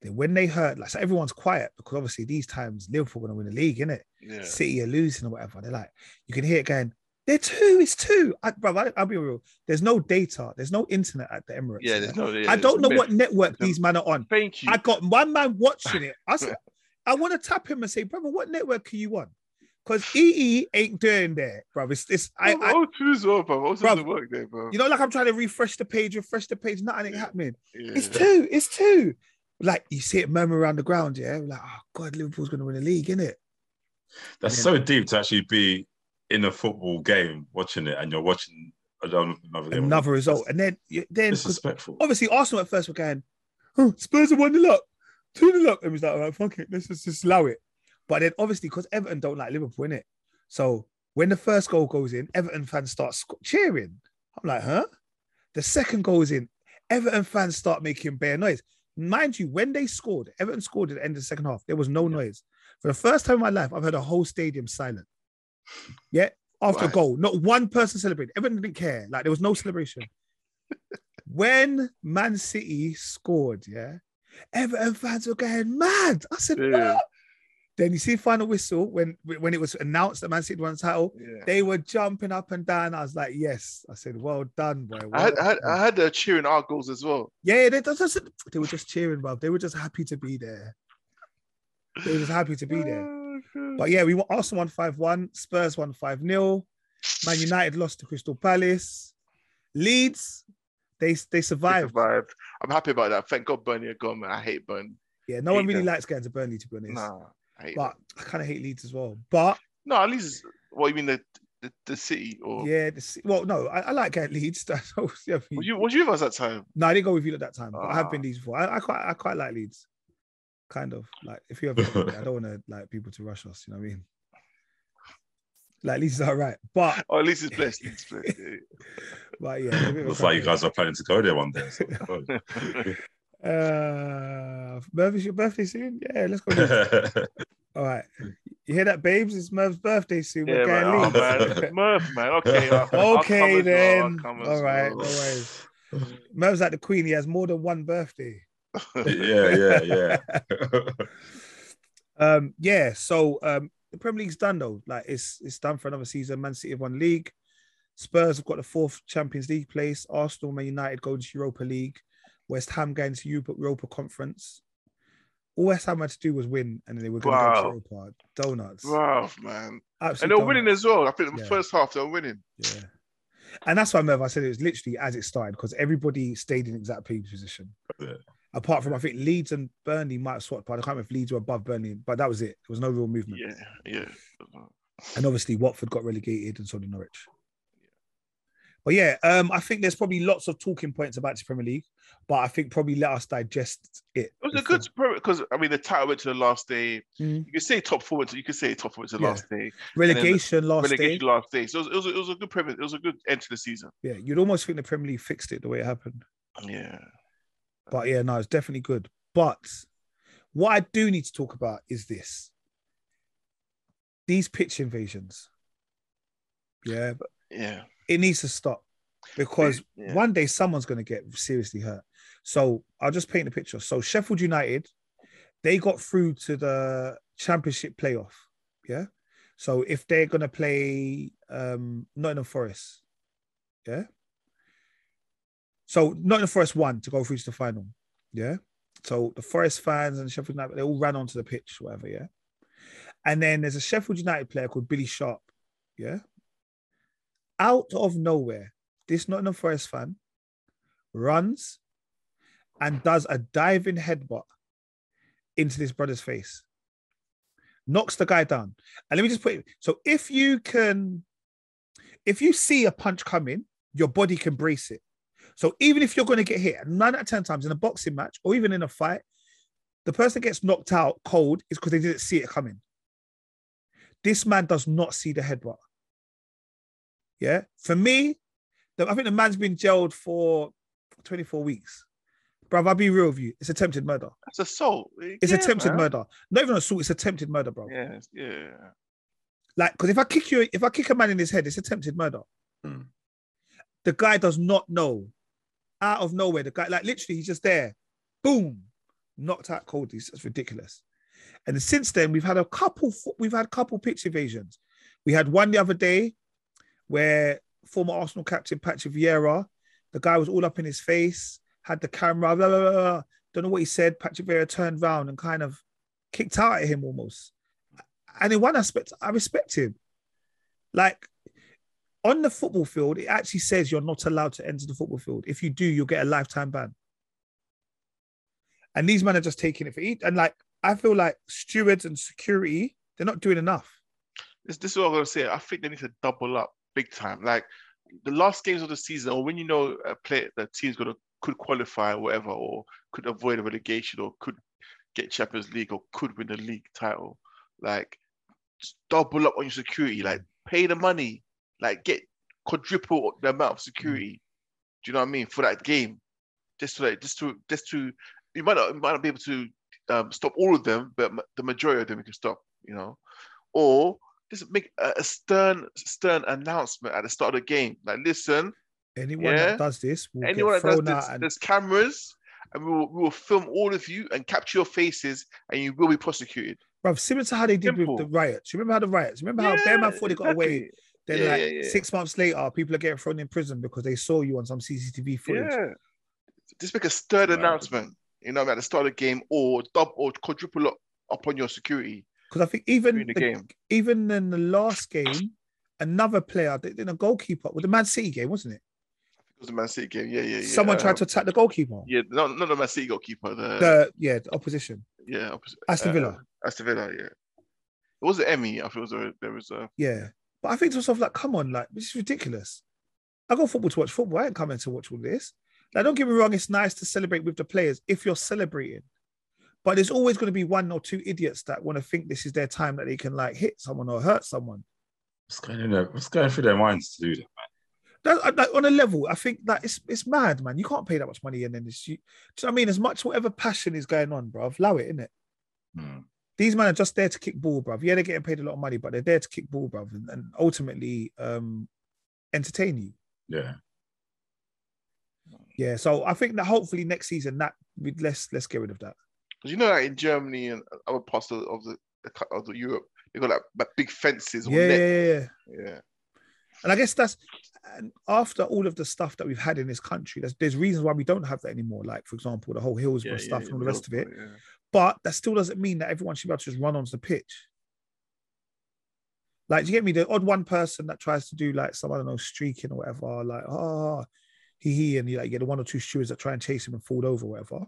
they, when they heard, like, so everyone's quiet because obviously these times Liverpool going to win the league, innit? Yeah. City are losing or whatever. They're like, you can hear it going, They're two. It's two. I, bro, I, I'll be real. There's no data. There's no internet at the Emirates. Yeah, there's no. yeah, I don't know what network these men are on. Thank you. I got one man watching it. I said, I want to tap him and say, brother, what network are you on? Because EE ain't doing there, bro. It's, it's I, I, I, oh, two as well, bro. What's Bruv, the work there, bro? you know, like I'm trying to refresh the page, refresh the page, nothing ain't happening. yeah. It's two. It's two. Like you see it murmur around the ground, yeah. Like, oh God, Liverpool's gonna win the league, innit? That's Yeah. so deep to actually be in a football game watching it, and you're watching another another, game. Another result, and then then then 'cause disrespectful. obviously Arsenal at first were going, oh, Spurs are one nil up, two nil up, and was like, all right, fuck it, let's just, just allow it. But then obviously because Everton don't like Liverpool, innit? So when the first goal goes in, Everton fans start cheering. I'm like, huh? The second goal is in, Everton fans start making bare noise. Mind you, when they scored, Everton scored at the end of the second half. There was no noise. For the first time in my life, I've heard a whole stadium silent. Yeah, after a Right. goal, not one person celebrated. Everyone didn't care. Like there was no celebration. when Man City scored, yeah, Everton fans were going mad. I said, Yeah. Then you see final whistle when when it was announced that Man City won the title. Yeah. They were jumping up and down. I was like, yes. I said, well done, boy. I had, well I had. I had uh, cheering our goals as well. Yeah, they, they, just, they were just cheering, bro. They were just happy to be there. They were just happy to be there. But yeah, we won Arsenal won 5 1, Spurs won 5 0. Man United lost to Crystal Palace. Leeds, they they They survived. survived. I'm happy about that. Thank God Burnley are gone, man. I hate Burnley. Yeah, no one really them. likes getting to Burnley, to be honest. Nah, I hate But I kind of hate Leeds as well. But No, at least what you mean the the, the city or yeah, the, well, no, I, I like getting Leeds. That's obviously- I mean- was you was you with us at that time? No, I didn't go with you at that time. But I have Ah. been Leeds before. I, I quite I quite like Leeds. Kind of like if you ever I don't want to like people to rush us, you know what I mean? Like Leeds is all right. But Oh, at least it's blessed. It's blessed. yeah. but yeah. a bit of a Looks like you guys are planning to go there one day. so- Uh, Merv, is your birthday soon? Yeah, let's go. Leeds. All right. You hear that, babes? It's Merv's birthday soon. yeah, man. going Oh, man. Murph, man. Okay. I'll- I'll okay I'll then. come as All right, no worries. Merv's like the queen. He has more than one birthday. yeah, yeah, yeah. Um, yeah. So um, the Premier League's done though. Like it's it's done for another season. Man City have won league. Spurs have got the fourth Champions League place. Arsenal, Man United going to Europa League. West Ham going to Europa, Europa Conference. All West Ham had to do was win, and they were going to Wow. go to Europa. Donuts. Wow, man. Absolute And they were winning as well. I think the Yeah. first half they were winning. Yeah. And that's why, Merv, I said it was literally as it started because everybody stayed in exact position. Yeah. Apart from, I think Leeds and Burnley might have swapped, but I can't remember if Leeds were above Burnley, but that was it. There was no real movement. Yeah, yeah. And obviously, Watford got relegated and so did Norwich. But yeah, um, I think there's probably lots of talking points about the Premier League, but I think probably let us digest it. It was a before- good because I mean the title went to the last day. Mhm. You could say top four. You could say top four to the Yeah. last day. relegation last relegation day. last day. So it was, it was, a, it was a good premise. It was a good end to the season. Yeah, you'd almost think the Premier League fixed it the way it happened. Yeah. But yeah, no, it's definitely good. But what I do need to talk about is this these pitch invasions. Yeah, but Yeah. It needs to stop because Yeah. one day someone's going to get seriously hurt. So I'll just paint a picture. So Sheffield United, they got through to the championship playoff. Yeah. So if they're going to play um, Nottingham Forest, yeah. So Nottingham Forest won to go through to the final. Yeah. So the Forest fans and Sheffield United, they all ran onto the pitch, whatever. Yeah. And then there's a Sheffield United player called Billy Sharp. Yeah. Out of nowhere, this Nottingham Forest fan runs and does a diving headbutt into this brother's face, knocks the guy down. And let me just put it so if you can, if you see a punch coming, your body can brace it. So even if you're going to get hit nine out of 10 times in a boxing match or even in a fight, the person gets knocked out cold is because they didn't see it coming. This man does not see the headbutt. Yeah. For me, I think the man's been jailed for 24 weeks. Bruv, I'll be real with you. It's attempted murder. It's assault. It's Yeah, attempted man. murder. Not even assault, it's attempted murder, bro. Yeah, yeah. Like, because if I kick you, if I kick a man in his head, it's attempted murder. Mm. The guy does not know. Out of nowhere, the guy, like literally, he's just there. Boom, knocked out cold. It's that's ridiculous. And since then, we've had a couple. We've had a couple pitch evasions. We had one the other day. Where former Arsenal captain Patrick Vieira, the guy was all up in his face, had the camera, blah, blah, blah, don't know what he said. Patrick Vieira turned round and kind of kicked out at him almost. And in one aspect, I respect him. Like on the football field, it actually says you're not allowed to enter the football field. If you do, you'll get a lifetime ban. And these men are just taking it for each. And like, I feel like stewards and security, they're not doing enough. This, this is what I'm gonna say. I think they need to double up big time. Like the last games of the season, or when you know a player, the team's gonna could qualify or whatever, or could avoid a relegation, or could get Champions League, or could win the league title. Like double up on your security. Like pay the money. Like get quadruple the amount of security. Do you know what I mean for that game? Just to like, just to just to you might not you might not be able to um, stop all of them, but the majority of them you can stop. You know, or just make a, a stern stern announcement at the start of the game. Like, listen, Anyone Yeah. that does this will anyone that does this. And there's cameras, and we will, we will film all of you and capture your faces, and you will be prosecuted. bruv, similar to how they did Simple. with the riots. You remember how the riots? Remember how Bear Man thought they got away? Then Yeah, like yeah, yeah. six months later, people are getting thrown in prison because they saw you on some CCTV footage. Yeah. Just make a stern announcement, you know, at the start of the game, or double or quadruple up upon your security Because I think even the the- game. even in the last game, another player, in a goalkeeper with the Man City game, wasn't it? It was the Man City game. Yeah, yeah, yeah. Someone tried Um, to attack the goalkeeper. Yeah, not not the Man City goalkeeper. The, The yeah, the opposition, yeah, opposite, Aston uh, Villa. Aston Villa. Yeah. It was the Emmy. I think it was a, there was a Yeah, but I think to myself like, come on, like this is ridiculous. I go football to watch football. I ain't coming to watch all this. Now, don't get me wrong, it's nice to celebrate with the players if you're celebrating. But there's always going to be one or two idiots that want to think this is their time that they can like hit someone or hurt someone. What's going? What's going through their minds to do that, man? That, like, on a level, I think that it's it's mad, man. You can't pay that much money and then it's you. Do you know what I mean? As much whatever passion is going on, bro, allow it, innit? Hmm. These men are just there to kick ball, bruv. Yeah, they're getting paid a lot of money, but they're there to kick ball, bruv, and, and ultimately um entertain you. Yeah. Yeah, so I think that hopefully next season that we let's let's get rid of that. Because you know that in Germany and other parts of, of the of the Europe, they got like, like big fences Yeah, yeah, yeah, yeah. Yeah. And I guess that's and after all of the stuff that we've had in this country, there's there's reasons why we don't have that anymore. Like for example, the whole Hillsborough Yeah, stuff yeah, and all the rest of it. But that still doesn't mean that everyone should be able to just run onto the pitch. Like, do you get me? The odd one person that tries to do like some, I don't know, streaking or whatever, like, oh, he, he, and you like, get the one or two stewards that try and chase him and fall over, or whatever.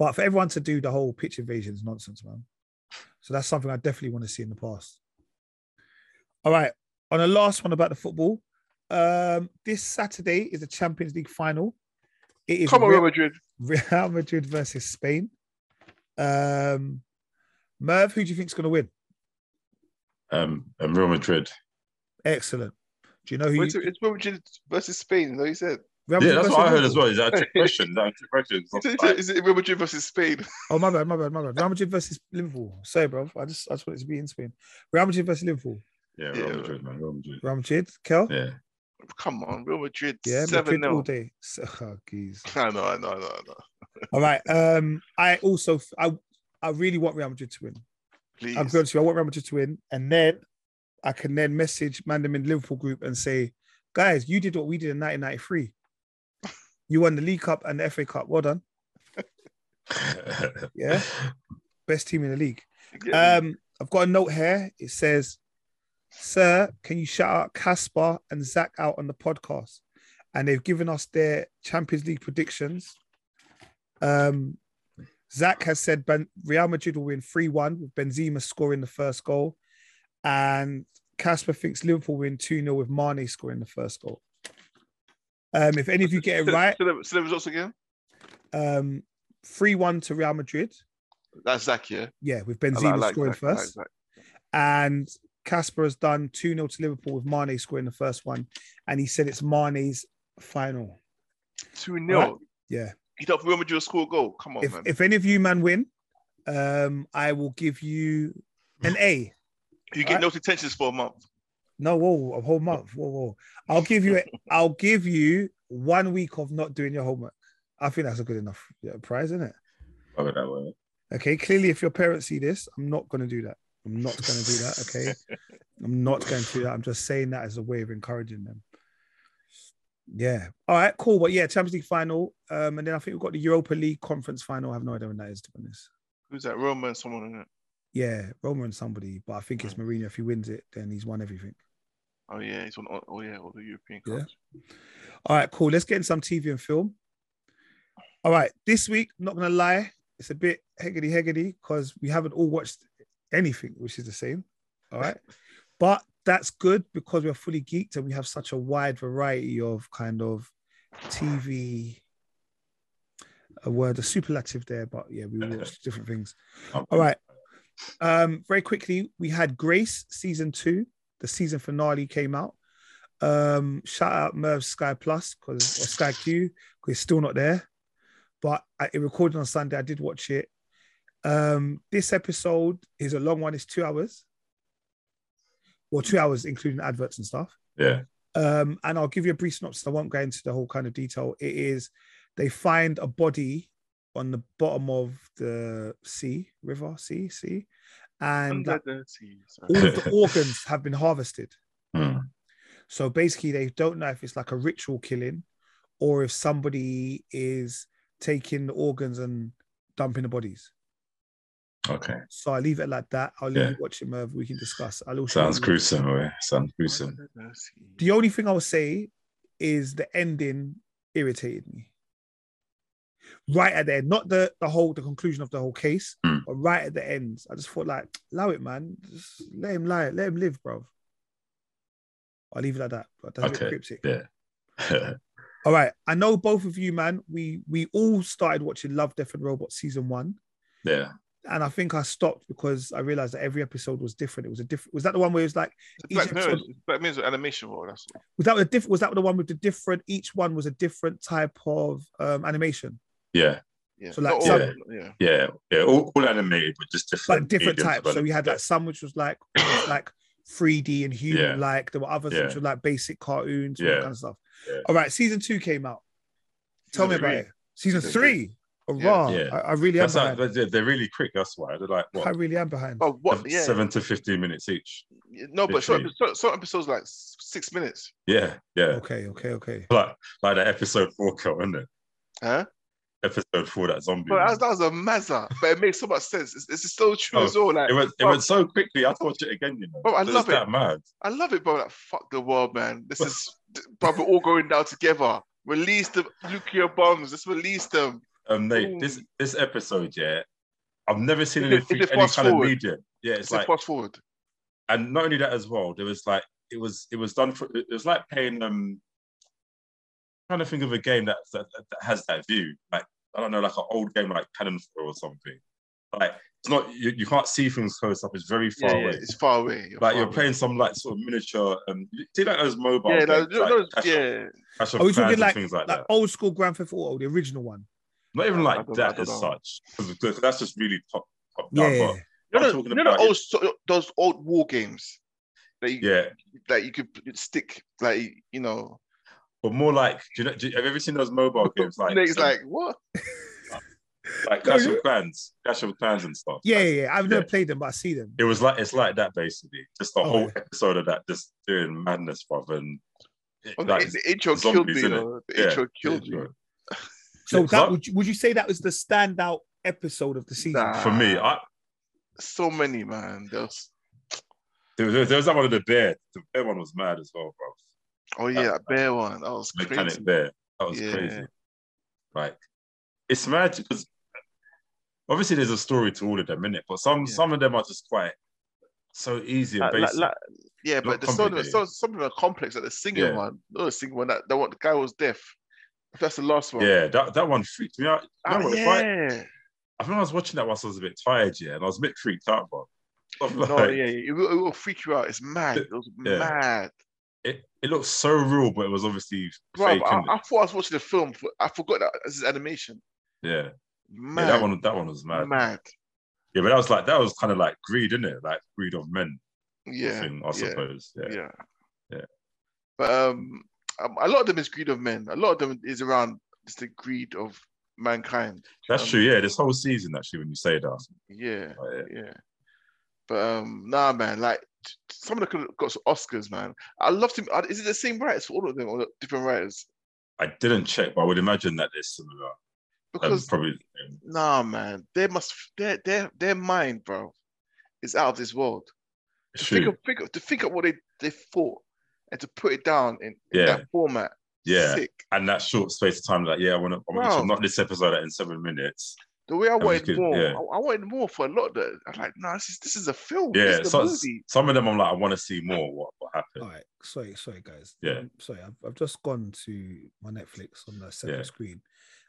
But for everyone to do the whole pitch invasion is nonsense, man. So that's something I definitely want to see in the past. All right. On the last one about the football, um, this Saturday is the Champions League final. It is Come on, Real- Real Madrid. Real Madrid versus Spain. Um, Merv, who do you think's going to win? Um, and Real Madrid. Excellent. Do you know who? Wait, You, It's Real Madrid versus Spain. No, you said. Real Yeah, that's what I heard as well. Is that a trick question? Is that a trick question? Is it Real Madrid versus Spain? Oh my bad, my bad, my bad. Real Madrid versus Liverpool. Sorry, bro. I just I just wanted to be in Spain. Real Madrid versus Liverpool. Yeah, Yeah. Real Madrid, man. Real Madrid. Real Madrid. Kel. Yeah. Come on, Real Madrid. Yeah, seven Madrid all day. So, oh, geez. I know, I know, I know, I know. All right. Um, I also I I really want Real Madrid to win. Please. I'll be honest with you, I want Real Madrid to win, and then I can then message Mandem in Liverpool group and say, guys, you did what we did in 1993. You won the League Cup and the FA Cup. Well done. Yeah. Best team in the league. You get me? Um, I've got a note here. It says, Sir, can you shout out Caspar and Zach out on the podcast? And they've given us their Champions League predictions. Um, Zach has said ben- Real Madrid will win 3 1 with Benzema scoring the first goal. And Casper thinks Liverpool will win 2 0 with Mane scoring the first goal. Um, if any of you get it right, say the, say the results again. um, 3 1 to Real Madrid. That's Zach, yeah. Yeah, with Benzema like- like scoring like first. Zach. and Casper has done 2 0 to Liverpool with Mane scoring the first one. And he said it's Mane's final. Two 0 Yeah. You thought Real Madrid score a goal? Come on, If, man. if any of you man win, um, I will give you an A. you get Alright. no detentions for a month. No, whoa, a whole month. Whoa, whoa. I'll give you a, I'll give you one week of not doing your homework. I think that's a good enough yeah, prize, isn't it? It that way. Okay. Clearly, if your parents see this, I'm not gonna do that. I'm not gonna do that. Okay. I'm not going to. Do that. I'm just saying that as a way of encouraging them. Yeah. All right. Cool. But yeah, Champions League final, um, and then I think we've got the Europa League conference final. I have no idea when that is, to be honest. Who's that? Roma and someone in it. Yeah, Roma and somebody, but I think it's Mourinho. If he wins it, then he's won everything. Oh yeah, he's on. Oh yeah, all the European Yeah. All right, cool. Let's get in some TV and film. All right, this week, not gonna lie, it's a bit heggedy heggedy because we haven't all watched anything, which is the same. All right, but that's good because we're fully geeked and we have such a wide variety of kind of TV. A word, a superlative there, but yeah, we watched different things. All right. Um, very quickly, we had Grace season two. The season finale came out. Um, shout out Merv Sky Plus because or Sky Q because it's still not there. But I, it recorded on Sunday. I did watch it. Um, this episode is a long one. It's two hours. Well, two hours including adverts and stuff. Yeah. Um, and I'll give you a brief synopsis. I won't go into the whole kind of detail. It is they find a body on the bottom of the sea, river, sea, sea, and Under that the sea, sorry. all of the organs have been harvested. Hmm. So basically, they don't know if it's like a ritual killing or if somebody is taking the organs and dumping the bodies. Okay. So I leave it like that. I'll leave Yeah. you watch it, Merv. We can discuss. I'll also Sounds gruesome. Boy. Sounds gruesome. Under the sea. The only thing I will say is the ending irritated me. Right at the end, not the the whole the conclusion of the whole case, Mm. but right at the end, I just thought like, allow it, man. Just let him lie, let him live, bro. I'll leave it like that. But that's a bit Okay. cryptic. Yeah. All right. I know both of you, man. We we all started watching Love, Death, and Robots season one. yeah. And I think I stopped because I realized that every episode was different. It was a different. Was that the one where it was like It's each Black episode- it's Black Mirror's animation role. That's all. was that the diff- was that the one with the different? Each one was a different type of um, animation, Yeah. Yeah. So, like, Not some- all- yeah. Yeah. Yeah. All, all animated, but just different. but different types. So we had like some which was like was like 3D and human like. There were others Yeah. which were like basic cartoons, all that Yeah. kind of stuff. Yeah. All right, season two came out. Tell me about three. it. Season Season three. Oh, Yeah. raw. Yeah. I, I really am That's like, behind. they're, they're really quick. That's why they're like what I really am behind. Oh, what? Yeah. seven to fifteen minutes each. No, but some, Literally. some, some episodes like six minutes. Yeah. Yeah. Okay, okay, okay. Like like that episode four kill, isn't it? Huh? Episode four, that zombie. But that, was- a mazza. But it makes so much sense. It's, it's so true Oh, as well. Like, it went it went so quickly. I have to watch it again. You know, Bro, I love it. that mad. I love it, bro. Like, fuck the world, man. This is, bro, we're all going down together. Release the nuclear bombs. Let's release them. Um, Nate, this Ooh. this episode, yeah, I've never seen it- anything, any kind of media. Yeah, it's It's like, fast forward. and not only that as well. There was like, it was it was done for. It was like paying um, trying to think of a game that that, that has that view. Like I don't know, like an old game like Cannon Throw or something. Like it's not you, you can't see things close up. It's very far Yeah, yeah, away. it's far away. You're like far you're away. playing some like sort of miniature. Um, see like those mobile Yeah, games, like, like no, Clash yeah. Clash Are we talking and like things like, like that? old school Grand Theft Auto, the original one? Not even like that as know. such, because that's just really top top Yeah, down. yeah. But You I'm know, you know old, so, those old war games that you, yeah, that you could stick, like, you know. But more like, do you know? Do you, have you ever seen those mobile games like Nate's um, like, what? like Clash of Clans, Clash of Clans and stuff? Yeah, yeah, yeah. I've never Yeah. played them, but I see them. It was like it's like that basically, just the Oh, whole yeah. episode of that, just doing madness, brother. And Oh, like, the, the intro zombies, killed me, though. The Yeah, intro killed you. So that would you, would you say that was the standout episode of the season? Nah. for me, I, So many, man. There's, there, was, there was that one of the bear. The bear one was mad as well, bro. Oh, yeah, that bear one. That was Mechanic crazy. bear. That was Yeah. crazy. Like it's mad because obviously there's a story to all of them, innit? But some Yeah. some of them are just quite so easy and Like- like- like- yeah, but there's some, complicated. some, some of them are complex. Like the singing Yeah. one, not the singing one. That, that one, the guy was deaf. That's the last one. yeah, that, that one freaked me out. You Ah, I, yeah. I think I was watching that whilst I was a bit tired, yeah, and I was a bit freaked out, bro. I'm No, yeah, it will, it will freak you out. It's mad. It was Yeah. mad. It, it looks so real, but it was obviously Bro, fake. I? I thought I was watching the film. I forgot that this is animation. yeah. Mad. yeah, that one that one was mad. Mad. Yeah, but that was like that was kind of like greed, isn't it? Like greed of men, Yeah. thing, I yeah, suppose. Yeah. yeah. Yeah. But um, um, a lot of them is greed of men. A lot of them is around just the greed of mankind. That's Um, true. Yeah, this whole season actually, when you say that, Yeah. like, yeah. Yeah. But um, nah, man. Like some of them could have got some Oscars, man. I love to. uh, Is it the same writers for all of them or different writers? I didn't check, but I would imagine that they're similar. Um, Because probably. nah, man, they must their their their mind, bro, is out of this world. To think of, think of to think of what they they thought and to put it down in, in Yeah. that format. Yeah. Sick. And that short space of time, like, yeah, I want to, I want to Wow. not this episode in seven minutes. The way I we wanted more, yeah. I, I wanted more for a lot of that. I'm like, nah, this is this is a film. Yeah, this is a so, movie. some of them I'm like, I want to see more. What what happened? All right, sorry, sorry, guys. Yeah. Um, sorry, I've, I've just gone to my Netflix on the second Yeah. screen,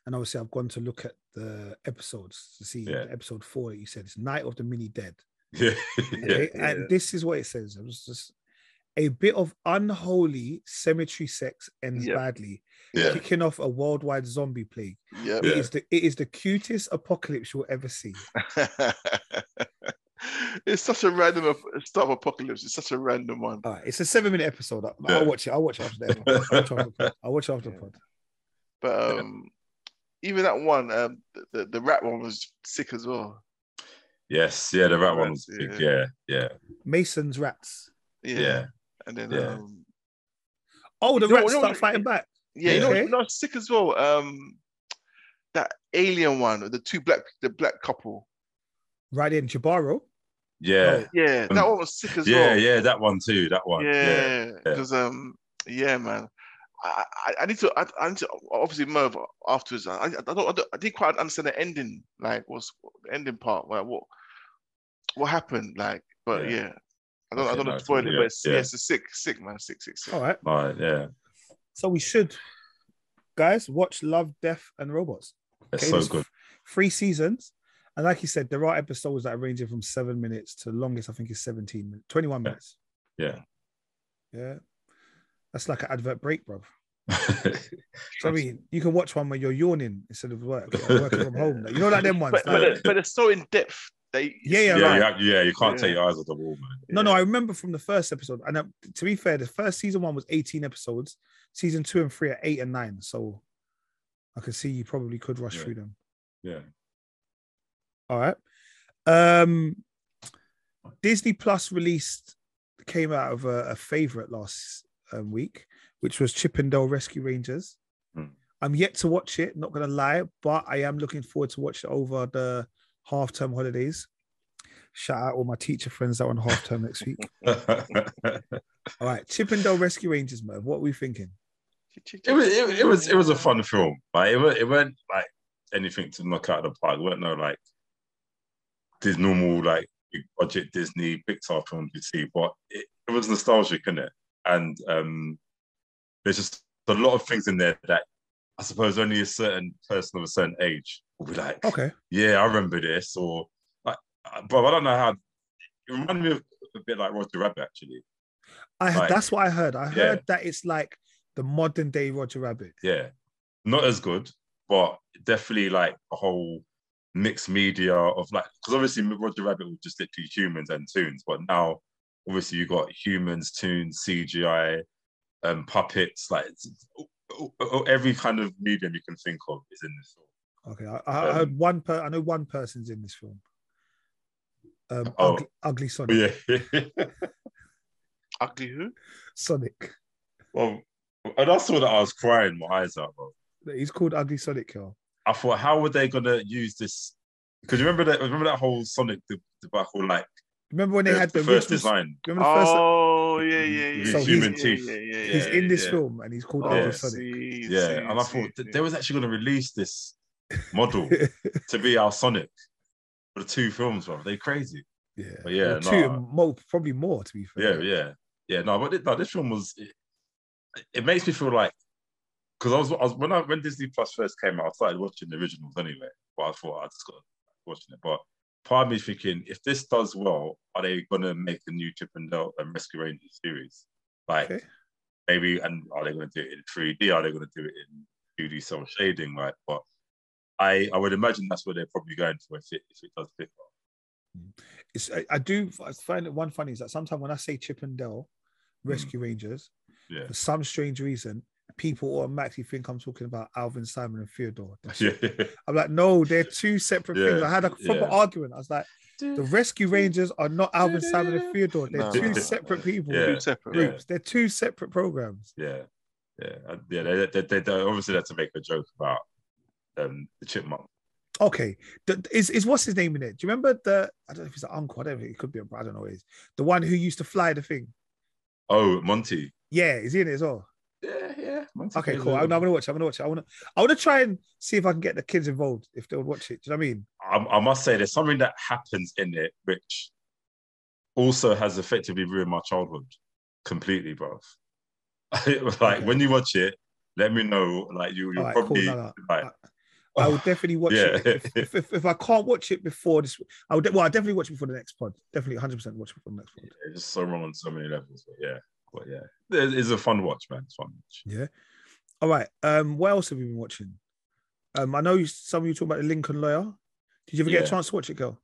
and obviously I've gone to look at the episodes to see Yeah. episode four that you said it's Night of the Mini Dead. Yeah, yeah, Okay, and this is what it says. It was just a bit of unholy cemetery sex ends Yeah. badly, yeah. kicking off a worldwide zombie plague. Yeah. It is the it is the cutest apocalypse you'll ever see. it's such a random ap- start of apocalypse. It's such a random one. All right, it's a seven minute episode. I'll, Yeah. I'll watch it. I'll watch it after the episode. I'll watch it after the pod. I'll watch after the pod. But um, even that one, um, the, the the rat one was sick as well. Yes, yeah, the rat one was Rats, big. Yeah, yeah, Mason's rats. Yeah. Yeah. And then Yeah. um, Oh, the You know- rats know- start fighting back. yeah, you know, Okay. you know, sick as well. Um, that alien one, the two black, the black couple. Right in Jibaro. Yeah, Yeah, that Um, one was sick as yeah, well. yeah, yeah, that one too. That one. Yeah, Yeah, yeah. because um, yeah, man. I, I, I need to I, I need to obviously move afterwards. I, I, don't, I, don't, I didn't quite understand the ending. Like, what's the ending part? Like, what what happened? Like, but Yeah. yeah, I don't I Okay, don't know no, to spoil it, yeah, but it's, yeah. yeah. it's a sick, sick man, sick, sick, sick. All right. All right, yeah. So we should, guys, watch Love, Death, and Robots. It's Okay, so good. Three seasons. And like you said, there are episodes that are ranging from seven minutes to longest, I think, is 17 minutes, 21 Yeah. minutes. Yeah. Yeah. That's like an advert break, bro. So, I mean, you can watch one where you're yawning instead of work, working from home. You know, like them ones. But but, like- they're, but they're so in depth. They Yeah, yeah, yeah, right. you yeah, you can't Yeah. take your eyes off the wall, man. No, no, I remember from the first episode. And uh, to be fair, the first season one was 18 episodes. Season two and three are eight and nine. So I can see you probably could rush Yeah. through them. Yeah. All right. Um Disney Plus released came out of a, a favorite last um, week, which was Chip 'n Dale Rescue Rangers. Hmm. I'm yet to watch it, not gonna lie, but I am looking forward to watch it over the half term holidays. Shout out all my teacher friends that are on half term next week. All right, Chip 'n Dale Rescue Rangers, Merv. What are we thinking? it was it, it was it was a fun film. Like it was it weren't like anything to knock out of the park. It weren't no like this normal like big budget Disney Pixar film you see, but it, it was nostalgic, in it? And um there's just a lot of things in there that I suppose only a certain person of a certain age will be like, Okay. yeah, I remember this, or like, but I don't know how. It reminded me of a bit like Roger Rabbit, actually. I Like- that's what I heard. I Yeah. heard that it's like the modern day Roger Rabbit. Yeah, not as good, but definitely like a whole mixed media of like because obviously Roger Rabbit was just literally humans and toons, but now obviously you got humans, toons, CGI, um, puppets, like oh, oh, oh, every kind of medium you can think of is in this film. Okay, I, I Um, heard one per. I know one person's in this film. Um, Oh. ugly, ugly Sonic. Yeah. Ugly who? Sonic. well, and I saw that I was crying my eyes out, bro. He's called Ugly Sonic, y'all. I thought, how were they gonna use this? Because remember that remember that whole Sonic de- debacle, like Remember when they the, had the, the first original- design. Remember the first? Oh yeah, yeah, yeah. So human he's- teeth. Yeah, yeah, yeah. he's in this yeah. film and he's called Oh, Ugly Yeah. Sonic. see, Yeah, see, and I see, thought th- see. they was actually gonna release this model to be our Sonic for the two films, bro. They crazy. yeah, But yeah, Or two, nah. more, probably more to be fair. yeah, yeah. yeah. No, but it, no, this film was. It, it makes me feel like because I was, I was when I when Disney Plus first came out, I started watching the originals anyway. But I thought I just got watching it. But part of me thinking, if this does well, are they gonna make a new Chip and Dale and Rescue Rangers series? Like Okay. maybe, and are they gonna do it in 3D? Are they gonna do it in 2D cell shading? Like, but I I would imagine that's where they're probably going for if it if it does pick up. Mm. It's, I, I do I find it one funny is that sometimes when I say Chip and Dale Rescue mm. Rangers, Yeah. for some strange reason, people automatically think I'm talking about Alvin Simon and Theodore. Yeah, I'm like, no, they're two separate things. I had a proper yeah. argument. I was like, The Rescue Rangers are not Alvin, Simon, and Theodore. They're No, two no, no. separate people. Yeah. Two separate. Yeah. Groups. They're two separate programs. Yeah, yeah, yeah. They, they, they, they obviously had to make a joke about um, the chipmunk. Okay. The- is, is what's his name in it? Do you remember the I don't know if it's an uncle, I don't know, it could be a I don't know is. The one who used to fly the thing. Oh, Monty. Yeah, is he in it as well? Yeah, yeah. Monty Okay, cool. I'm, I'm gonna watch. it. I'm gonna watch. it. I wanna. I wanna try and see if I can get the kids involved if they would watch it. Do you know what I mean? I, I must say, there's something that happens in it which also has effectively ruined my childhood completely, bro. like Okay. when you watch it, let me know. Like you, you'll cool. probably No, no. like. I would definitely watch Yeah. it. If, if, if, if I can't watch it before this, I would. Well, I definitely watch it before the next pod. Definitely 100 percent watch it before the next pod. It's so wrong on so many levels. But yeah, but yeah, it- it's a fun watch, man. It's fun. Watch. Yeah. All right. Um, what else have you been watching? Um, I know you, some of you talking about the Lincoln Lawyer. Did you ever get a chance to watch it, girl?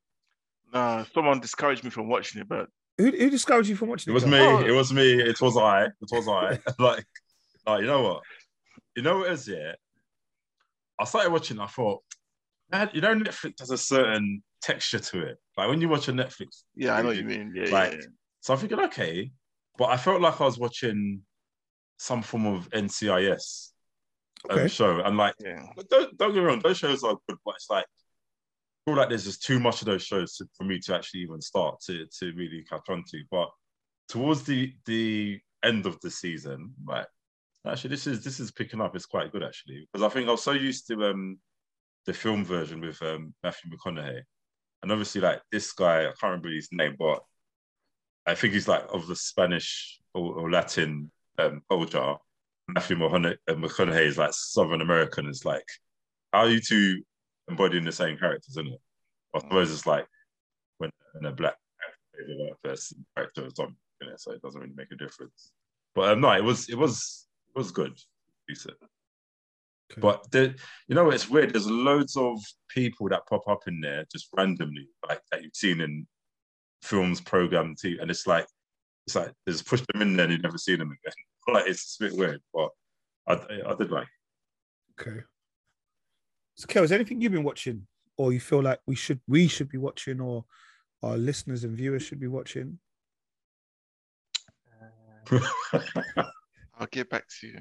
Nah, someone discouraged me from watching it, but Who, who discouraged you from watching It it? was girl? me. Oh. It was me. It was I. It was I. like, like, you know what? You know what it is, yeah? I started watching, I thought, man, you know, Netflix has a certain texture to it. Like when you watch a Netflix, yeah, I know what you mean. Yeah, Like, yeah, so I'm thinking, okay. But I felt like I was watching some form of NCIS um, Okay. show. And like, yeah. don't, don't get me wrong, those shows are good, but it's like, I feel like there's just too much of those shows to, for me to actually even start to, to really catch on to. But towards the the end of the season, like actually this is this is picking up. It's quite good actually. Because I think I was so used to um the film version with um Matthew McConaughey. And obviously like this guy, I can't remember his name, but I think he's like of the Spanish or, or Latin um culture. Matthew McConaughey, uh, is like Southern American. It's like, how are you two embodying the same characters, isn't it? I suppose it's like when, a black person character or something, you know, so it doesn't really make a difference. But um, no, it was it was was good, decent. Okay. But the, you know, it's weird. There's loads of people that pop up in there just randomly, like that you've seen in films, program, TV, and it's like it's like they just push them in there and you never see them again. like it's a bit weird, but I I did like. Okay. So, Kel, is there anything you've been watching, or you feel like we should we should be watching, or our listeners and viewers should be watching? Uh, I'll get back to you.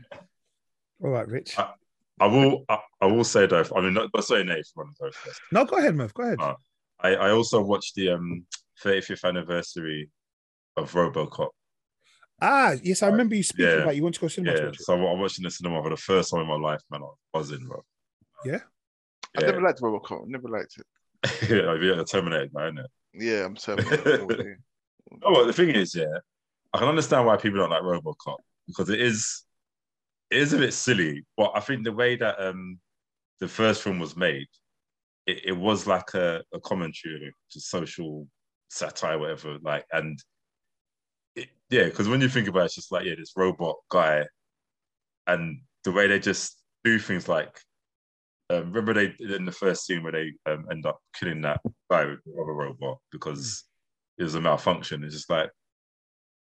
All right, Rich. Uh, I will. I, I will say though. I mean, not, not saying Nate one of first. no, go ahead, Murph. Go ahead. Uh, I, I also watched the um 35th anniversary of RoboCop. ah, yes, I remember you speaking Yeah. about you want to go cinema to Yeah, watch it. so I'm watching the cinema for the first time in my life, man. I was buzzing, bro. Yeah? I never liked Robocop. Never liked it. yeah, yeah, Terminator guy, isn't it? Yeah, I'm Terminator. Oh, well, the thing is, yeah, I can understand why people don't like RoboCop because it is, it is a bit silly. But I think the way that um the first film was made, it, it was like a, a commentary to social satire, whatever. Like, and it, yeah, because when you think about it, it's just like yeah, this robot guy, and the way they just do things like. Um, remember they in the first scene where they um, end up killing that guy with the robot because it was a malfunction. It's just like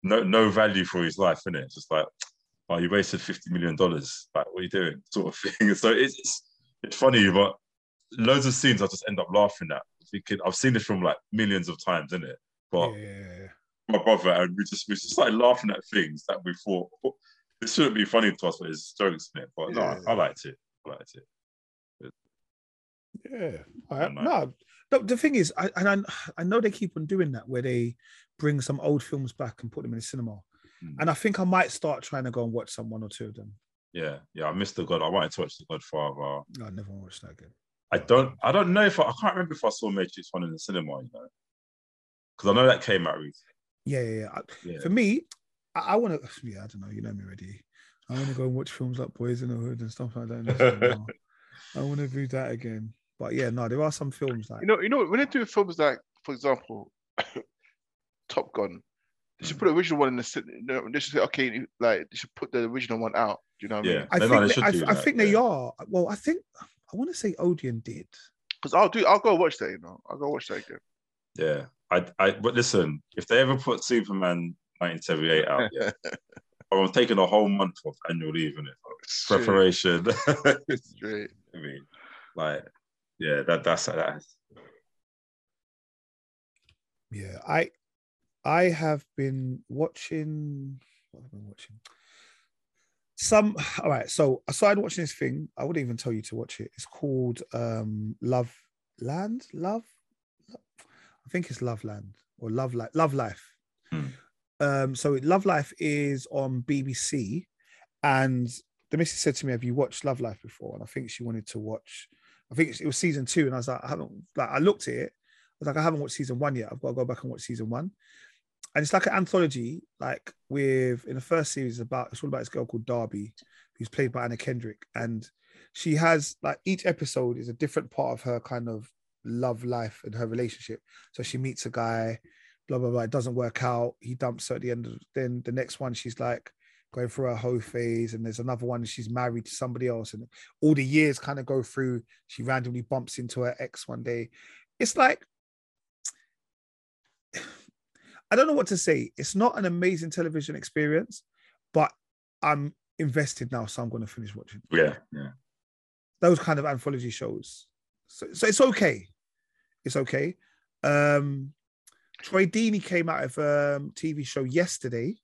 no no value for his life, in it? It's just like, oh, you wasted fifty million dollars. Like, what are you doing? Sort of thing. So it's, it's it's funny, but loads of scenes I just end up laughing at. Thinking I've seen this film like millions of times, in it. But Yeah, yeah, yeah. my brother and we just we just started laughing at things that we thought "Oh, this shouldn't be funny to us, but it's jokes in it. But no, Yeah. I liked it. I liked it. Yeah. Know. No, no, the thing is, I, and I, I know they keep on doing that where they bring some old films back and put them in the cinema. Mm. And I think I might start trying to go and watch some one or two of them. Yeah, yeah. I missed the God. I wanted to watch the Godfather. No, I never watched that again. I don't. I don't know if I, I can't remember if I saw Matrix One in the cinema. You know, because I know that came out recently. Yeah, yeah, yeah. Yeah. For me, I, I want to. Yeah, I don't know. You know me already. I want to go and watch films like Boys in the Hood and stuff like that. in the. I want to do that again. But yeah, no, there are some films like You know, you know, when they do films like, for example, Top Gun, they should put the original one in the. cin- You they should say, okay, like they should put the original one out. Do you know what I Yeah. mean? I No, no, think they they, I, do I that, think they yeah. are. Well, I think I want to say Odeon did. Because I'll do. I'll go watch that. You know, I'll go watch that again. Yeah, I, I. But listen, if they ever put Superman 1978 out, yeah, I'm taking a whole month of annual leave in it. Straight, Preparation. I mean, like, yeah, that that's that. Yeah, I I have been watching. What have I been watching? Some all right. So I started watching this thing. I wouldn't even tell you to watch it. It's called um Love Land. Love. I think it's Love Land or Love Life. Love Life. Hmm. Um. So Love Life is on BBC, and the missus said to me, "Have you watched Love Life before?" And I think she wanted to watch. I think it was season two, and I was like, I haven't. Like I looked at it. I was like, I haven't watched season one yet. I've got to go back and watch season one. And it's like an anthology, like with in the first series about it's all about this girl called Darby, who's played by Anna Kendrick, and she has like each episode is a different part of her kind of love life and her relationship. So she meets a guy, blah blah blah. It doesn't work out. He dumps her at the end. Of, then the next one, she's like going through her whole phase, and there's another one. She's married to somebody else, and all the years kind of go through. She randomly bumps into her ex one day. It's like I don't know what to say. It's not an amazing television experience, but I'm invested now, so I'm going to finish watching Yeah, yeah. those kind of anthology shows. So, so it's okay. It's okay. Um, Troy Deeney came out of a um, TV show yesterday,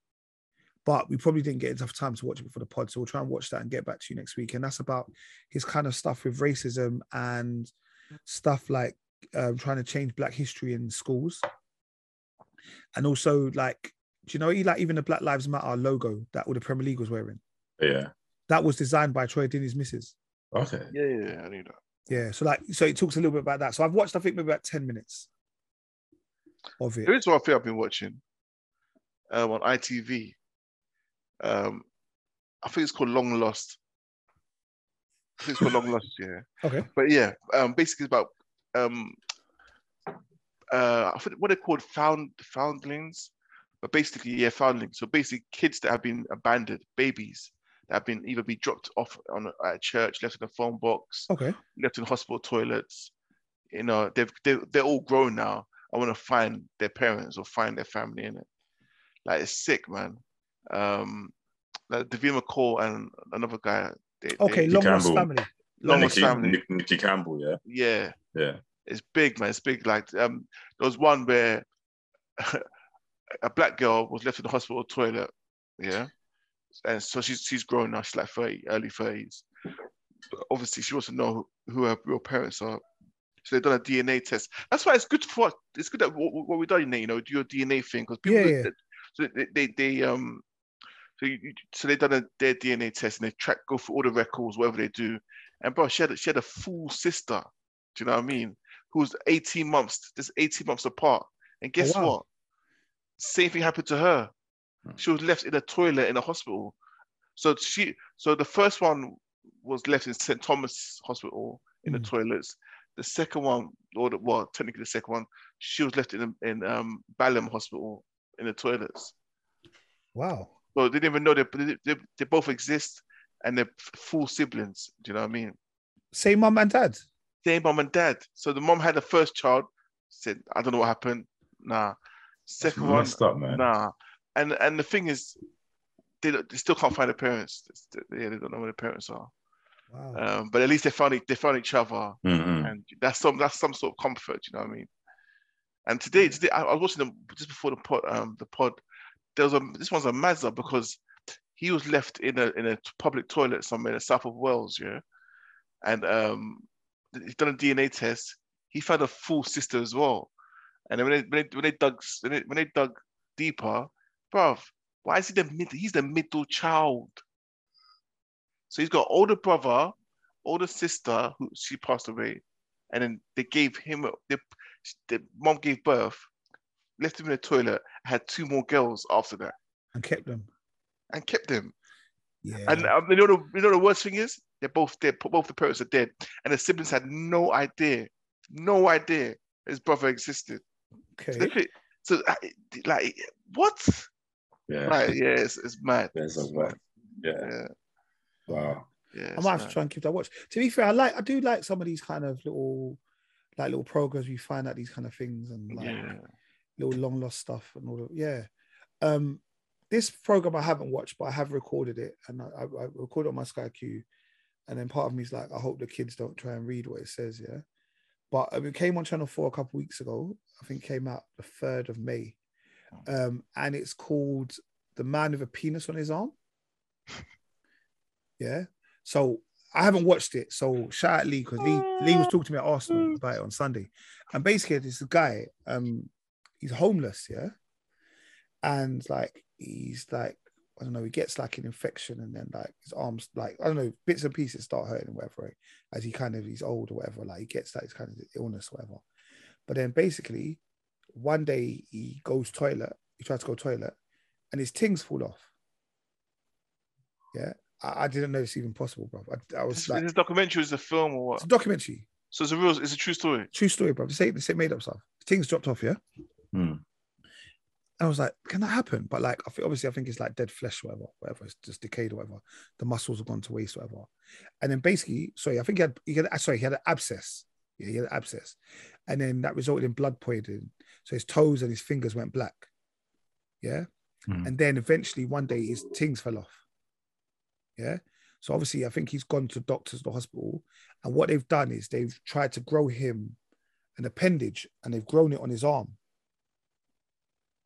but we probably didn't get enough time to watch it before the pod. So we'll try and watch that and get back to you next week. And that's about his kind of stuff with racism and stuff like um, trying to change Black history in schools. And also, like, do you know, he- like even the Black Lives Matter logo that all the Premier League was wearing, Yeah. that was designed by Troy Deeney's missus. Okay. Yeah, yeah, yeah, I knew that. Yeah, so like, so it talks a little bit about that. So I've watched, I think, maybe about ten minutes of it. There is one thing I've been watching um, on ITV. Um, I think it's called Long Lost. I think it's called Long Lost, yeah. Okay. But yeah, um, basically it's about um, uh, I think what they're called found foundlings, but basically yeah, foundlings. So basically, kids that have been abandoned, babies that have been either be dropped off on a, at a church, left in a phone box, Okay. left in hospital toilets. You know, they've they're, they're all grown now. I want to find their parents or find their family in it. Like it's sick, man. Um, like Davina McCall and another guy. They, Okay. they, Long lost Campbell. family. Long Long Lost Family. Nick- Nicky Campbell, yeah. yeah, Yeah. it's big, man. It's big. Like um, there was one where a black girl was left in the hospital toilet. Yeah, and so she's she's grown now. She's like thirty, early thirties. Obviously, she wants to know who, who her real parents are. So they've done a DNA test. That's why it's good for it's good that what, what we've done, you know, do your DNA thing because people. Yeah, yeah. So they, they they um. So, you, so they've done a, their DNA test and they track go through all the records, whatever they do. And bro, she had a- she had a full sister. Do you know what I mean? Who was 18 months, just 18 months apart. And guess wow. what? Same thing happened to her. Hmm. She was left in a toilet in a hospital. So she, so the first one was left in St. Thomas Hospital in the Mm. toilets. The second one, or the, well, technically the second one, she was left in in um, Balham Hospital in the toilets. Wow. So they didn't even know they, they, they, they both exist and they're full siblings. Do you know what I mean? Same mom and dad. Same mom and dad. So the mom had the first child, said, I don't know what happened. Nah. Second one, messed up, man. nah. And and the thing is, they, don't- they still can't find their parents. They, they don't know where their parents are. Wow. Um, but at least they found they found each other, Mhm. and that's some that's some sort of comfort. You know what I mean? And today, today I, I was watching them just before the pod. Um, the pod. There was a this one's a mazza because he was left in a in a public toilet somewhere in the south of Wales. Yeah, and um, he's done a DNA test. He found a full sister as well. And then when they when they, when they dug when they, when they dug deeper, bruv, why is he the mid? He's the middle child. So he's got older brother, older sister who she passed away, and then they gave him the mom gave birth, left him in the toilet, had two more girls after that, And kept them. and kept them. Yeah. And um, you know the you know the worst thing is they're both dead. Both the parents are dead, and the siblings had no idea, no idea his brother existed. So, okay. they think- so uh, like what? Yeah. Like yeah, it's, it's mad. There's a It's mad. Yeah. Yeah, Wow. yeah. I might have to try and keep that watch. To be fair, I like I do like some of these kind of little like little programs we find out these kind of things and like Yeah. Little long lost stuff and all that. Yeah. Um this program I haven't watched, but I have recorded it and I, I, I recorded on my Sky Q. And then part of me is like, I hope the kids don't try and read what it says, yeah. but um, it came on Channel Four a couple weeks ago. I think came out the third of May, um, and it's called "The Man with a Penis on His Arm." Yeah, so I haven't watched it. So shout out Lee because Lee Lee was talking to me at Arsenal about it on Sunday, and basically this guy, um, he's homeless, yeah, and like he's like I don't know, he gets like an infection and then like his arms, like I don't know, bits and pieces start hurting or whatever. As he kind of he's old or whatever, like he gets that kind of illness or whatever. But then basically, one day he goes toilet, he tries to go toilet, and his tings fall off. Yeah, I, I didn't know it's even possible, bro. I, I was This, like, this documentary is a film or what? it's a documentary, So it's a real, it's a true story. true story, bro. They say made up stuff. Things dropped off, yeah. And I was like, can that happen? But like, I think obviously, I think it's like dead flesh, whatever, whatever. It's just decayed, or whatever. The muscles have gone to waste, whatever. And then basically, sorry, I think he had, he had sorry, he had an abscess. Yeah, he had an abscess, and then that resulted in blood poisoning. So his toes and his fingers went black. Yeah, Mhm. and then eventually one day his things fell off. Yeah. So obviously, I think he's gone to doctors, the hospital, and what they've done is they've tried to grow him an appendage, and they've grown it on his arm.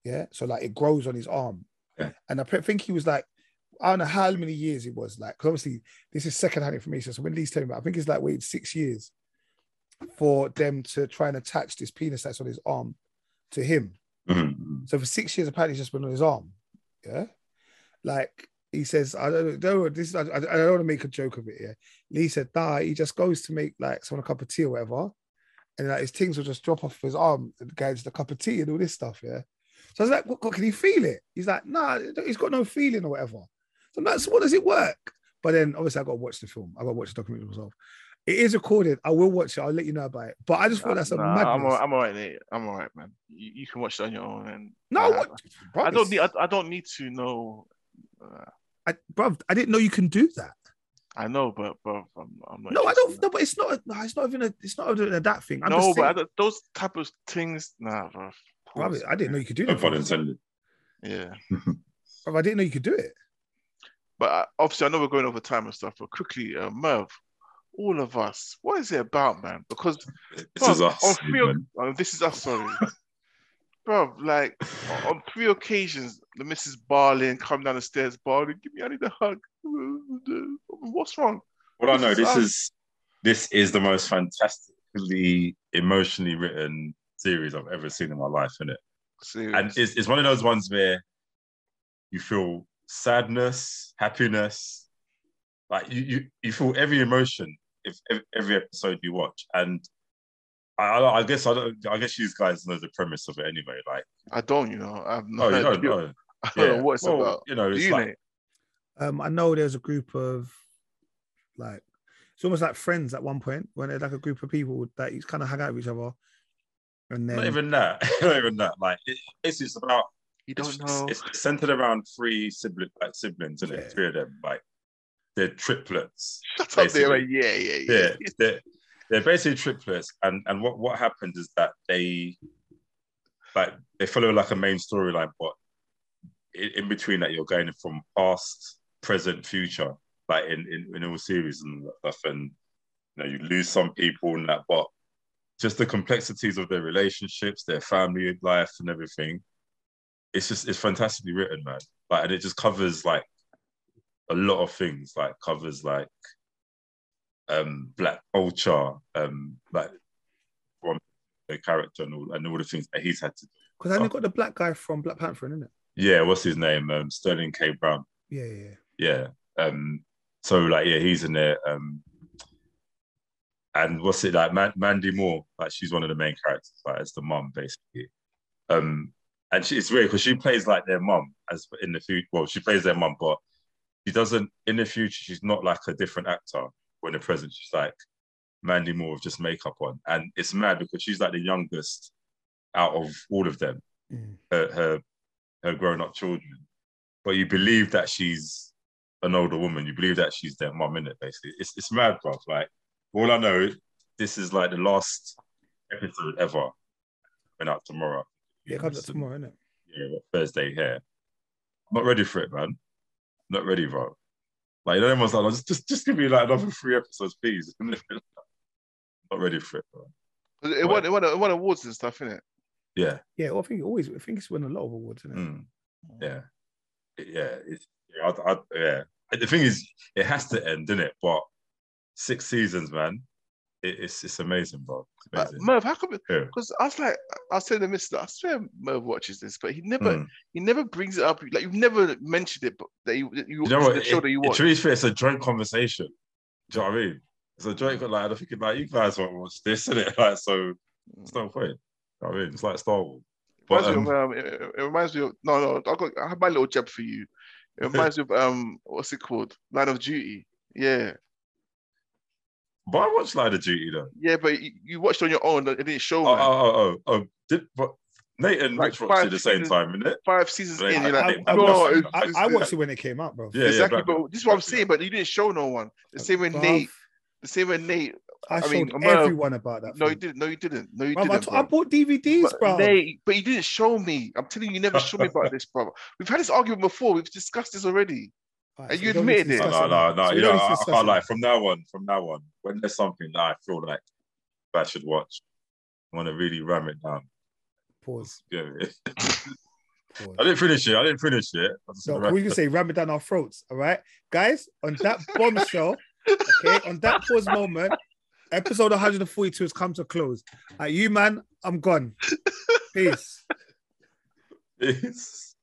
Yeah, so like it grows on his arm, Yeah. and I think he was like, I don't know how many years it was like. 'cause obviously, this is secondhand information. So when Lee's telling me, I think it's like waited six years for them to try and attach this penis that's on his arm to him. Mhm. So for six years, apparently, it's just been on his arm. Yeah, like he says, I don't know. This I, I don't want to make a joke of it. Yeah, Lee said, nah, he just goes to make like someone a cup of tea or whatever, and like his things will just drop off his arm. The guy just a cup of tea and all this stuff. Yeah. So I was like, what, can he feel it? He's like, nah, he's got no feeling or whatever. So I'm like, so what does it work? But then obviously I got to watch the film. I got to watch the documentary myself. It is recorded. I will watch it. I'll let you know about it. But I just thought that's a Nah, madness. I'm all, I'm all right, Nate. I'm all right, man. You, you can watch it on your own. And no, I, what, I don't need. I, I don't need to know. Uh, I, bruv, I didn't know you can do that. I know, but but I'm, I'm not. No, I don't. No, but it's not. No, it's not even a. It's not even a that thing. I'm No, but I don't, those type of things, nah, bro. Bruv, I didn't know you could do No that. pun Bruv. intended. Yeah, I didn't know you could do it. but uh, obviously, I know we're going over time and stuff. But quickly, uh, Merv, all of us, what is it about, man? Because This is us. on three, man. oh, this is us, sorry. Bro, like on three occasions, the Mrs. Barlin come down the stairs, Barlin, give me, I need a hug. What's wrong? Well, I know This is this us. is this is the most fantastically emotionally written series I've ever seen in my life, isn't it? Serious. And it's, it's one of those ones where you feel sadness, happiness, like you you, you feel every emotion if, if every episode you watch. And I, I I guess I don't I guess you guys know the premise of it anyway. Like, I don't, you know. I've oh, not you don't idea. know. I don't Yeah. know what it's Well, about. You know, it's you, like Nate? Um, I know there's a group of like it's almost like friends at one point when they're like a group of people that you kind of hang out with each other, and then not even that. not even that. Like it, it's just about You it's, don't know. It's, it's centered around three sibling, like siblings, and Yeah. it? Three of them, like they're triplets. Shut up there, basically. like, yeah, yeah, yeah. Yeah, they're, they're basically triplets, and and what what happens is that they like they follow like a main storyline, but in, in between that you're going from past, present, future, like in in, in all series and stuff, and you know you lose some people and that, but just the complexities of their relationships, their family life, and everything. It's just it's fantastically written, man. Like, and it just covers like a lot of things. Like covers like um black culture, um like from the character and all and all the things that he's had to. because I only got the black guy from Black Panther, isn't it? Yeah, what's his name? Um, Sterling K. Brown. Yeah, yeah, yeah. Yeah. Um. So like, yeah, he's in there. Um. And what's it like? Man- Mandy Moore, like she's one of the main characters. Like, as the mum basically. Um. And she, it's weird because she plays like their mum as in the future. Well, she plays their mum, but she doesn't in the future. She's not like a different actor. When in the present, she's like Mandy Moore with just makeup on, and it's mad because she's like the youngest out of all of them. Mm. Her her, her grown up children, but you believe that she's an older woman. You believe that she's their mum in it. Basically, it's it's mad, bro. Like all I know, this is like the last episode ever. Went out tomorrow. Yeah, it comes out tomorrow, isn't it? Yeah, Thursday here. I'm not ready for it, man. not ready, bro. Like everyone's like, just, just, just give me like another three episodes, please. not ready for it, bro. It won, it won, it won awards and stuff, innit? Yeah. Yeah, well, I think it always. I think it's won a lot of awards, isn't it? Mm. Yeah. It- yeah. It's, yeah, I, I, yeah. The thing is, it has to end, doesn't it? But six seasons, man. It, it's it's amazing, bro. It's But amazing. Merv, how come? Yeah. Because I was like, I was telling the mister, I swear Merv watches this, but he never, Mm. he never brings it up. Like you've never mentioned it, but that you, that you, You know it's what? It, that you it, watch. fair, it's a joint conversation. Do you know what I mean? It's a joint. Like I'm thinking, like you guys won't watch this, isn't it? Like so, it's no point. You know I mean, it's like Star Wars. But, reminds um, of, um, it, it reminds me of no, no. I got I have my little jab for you. It reminds me of um, what's it called? Line of Duty. Yeah, but I watched Line of Duty though. yeah, but you, you watched on your own. It didn't show. Oh, man. oh, oh, oh, oh. Did, but Nate and Like Rich watched it at the same seasons- time, it? Five seasons Like, in, you're I, like, I, I, no, watched, I, I watched it when it came out, bro. Yeah, yeah. exactly. but- But this is what I'm saying. But you didn't show no one. The same with Nate. The same with Nate. I, I showed mean, Merv- everyone about that. No, you didn't. No, you didn't. No, you Bruv, I, didn't. t- bro. I bought DVDs, But, bro. Nate, but you didn't show me. I'm telling you, you never showed me about this, bro. We've had this argument before. We've discussed this already. Alright, and so you we don't need to admitted it. No, no, no, So you know, I, I can't it lie. From now on, from now on, when there's something that I feel like I should watch, I want to really ram it down. Pause. Yeah, Pause. I didn't finish it. I didn't finish it. I just No, wanna we can say ram it down our throats. All right, guys. On that bombshell, okay, on that pause moment, episode 142 has come to a close. Uh, you man, I'm gone. Peace. It's-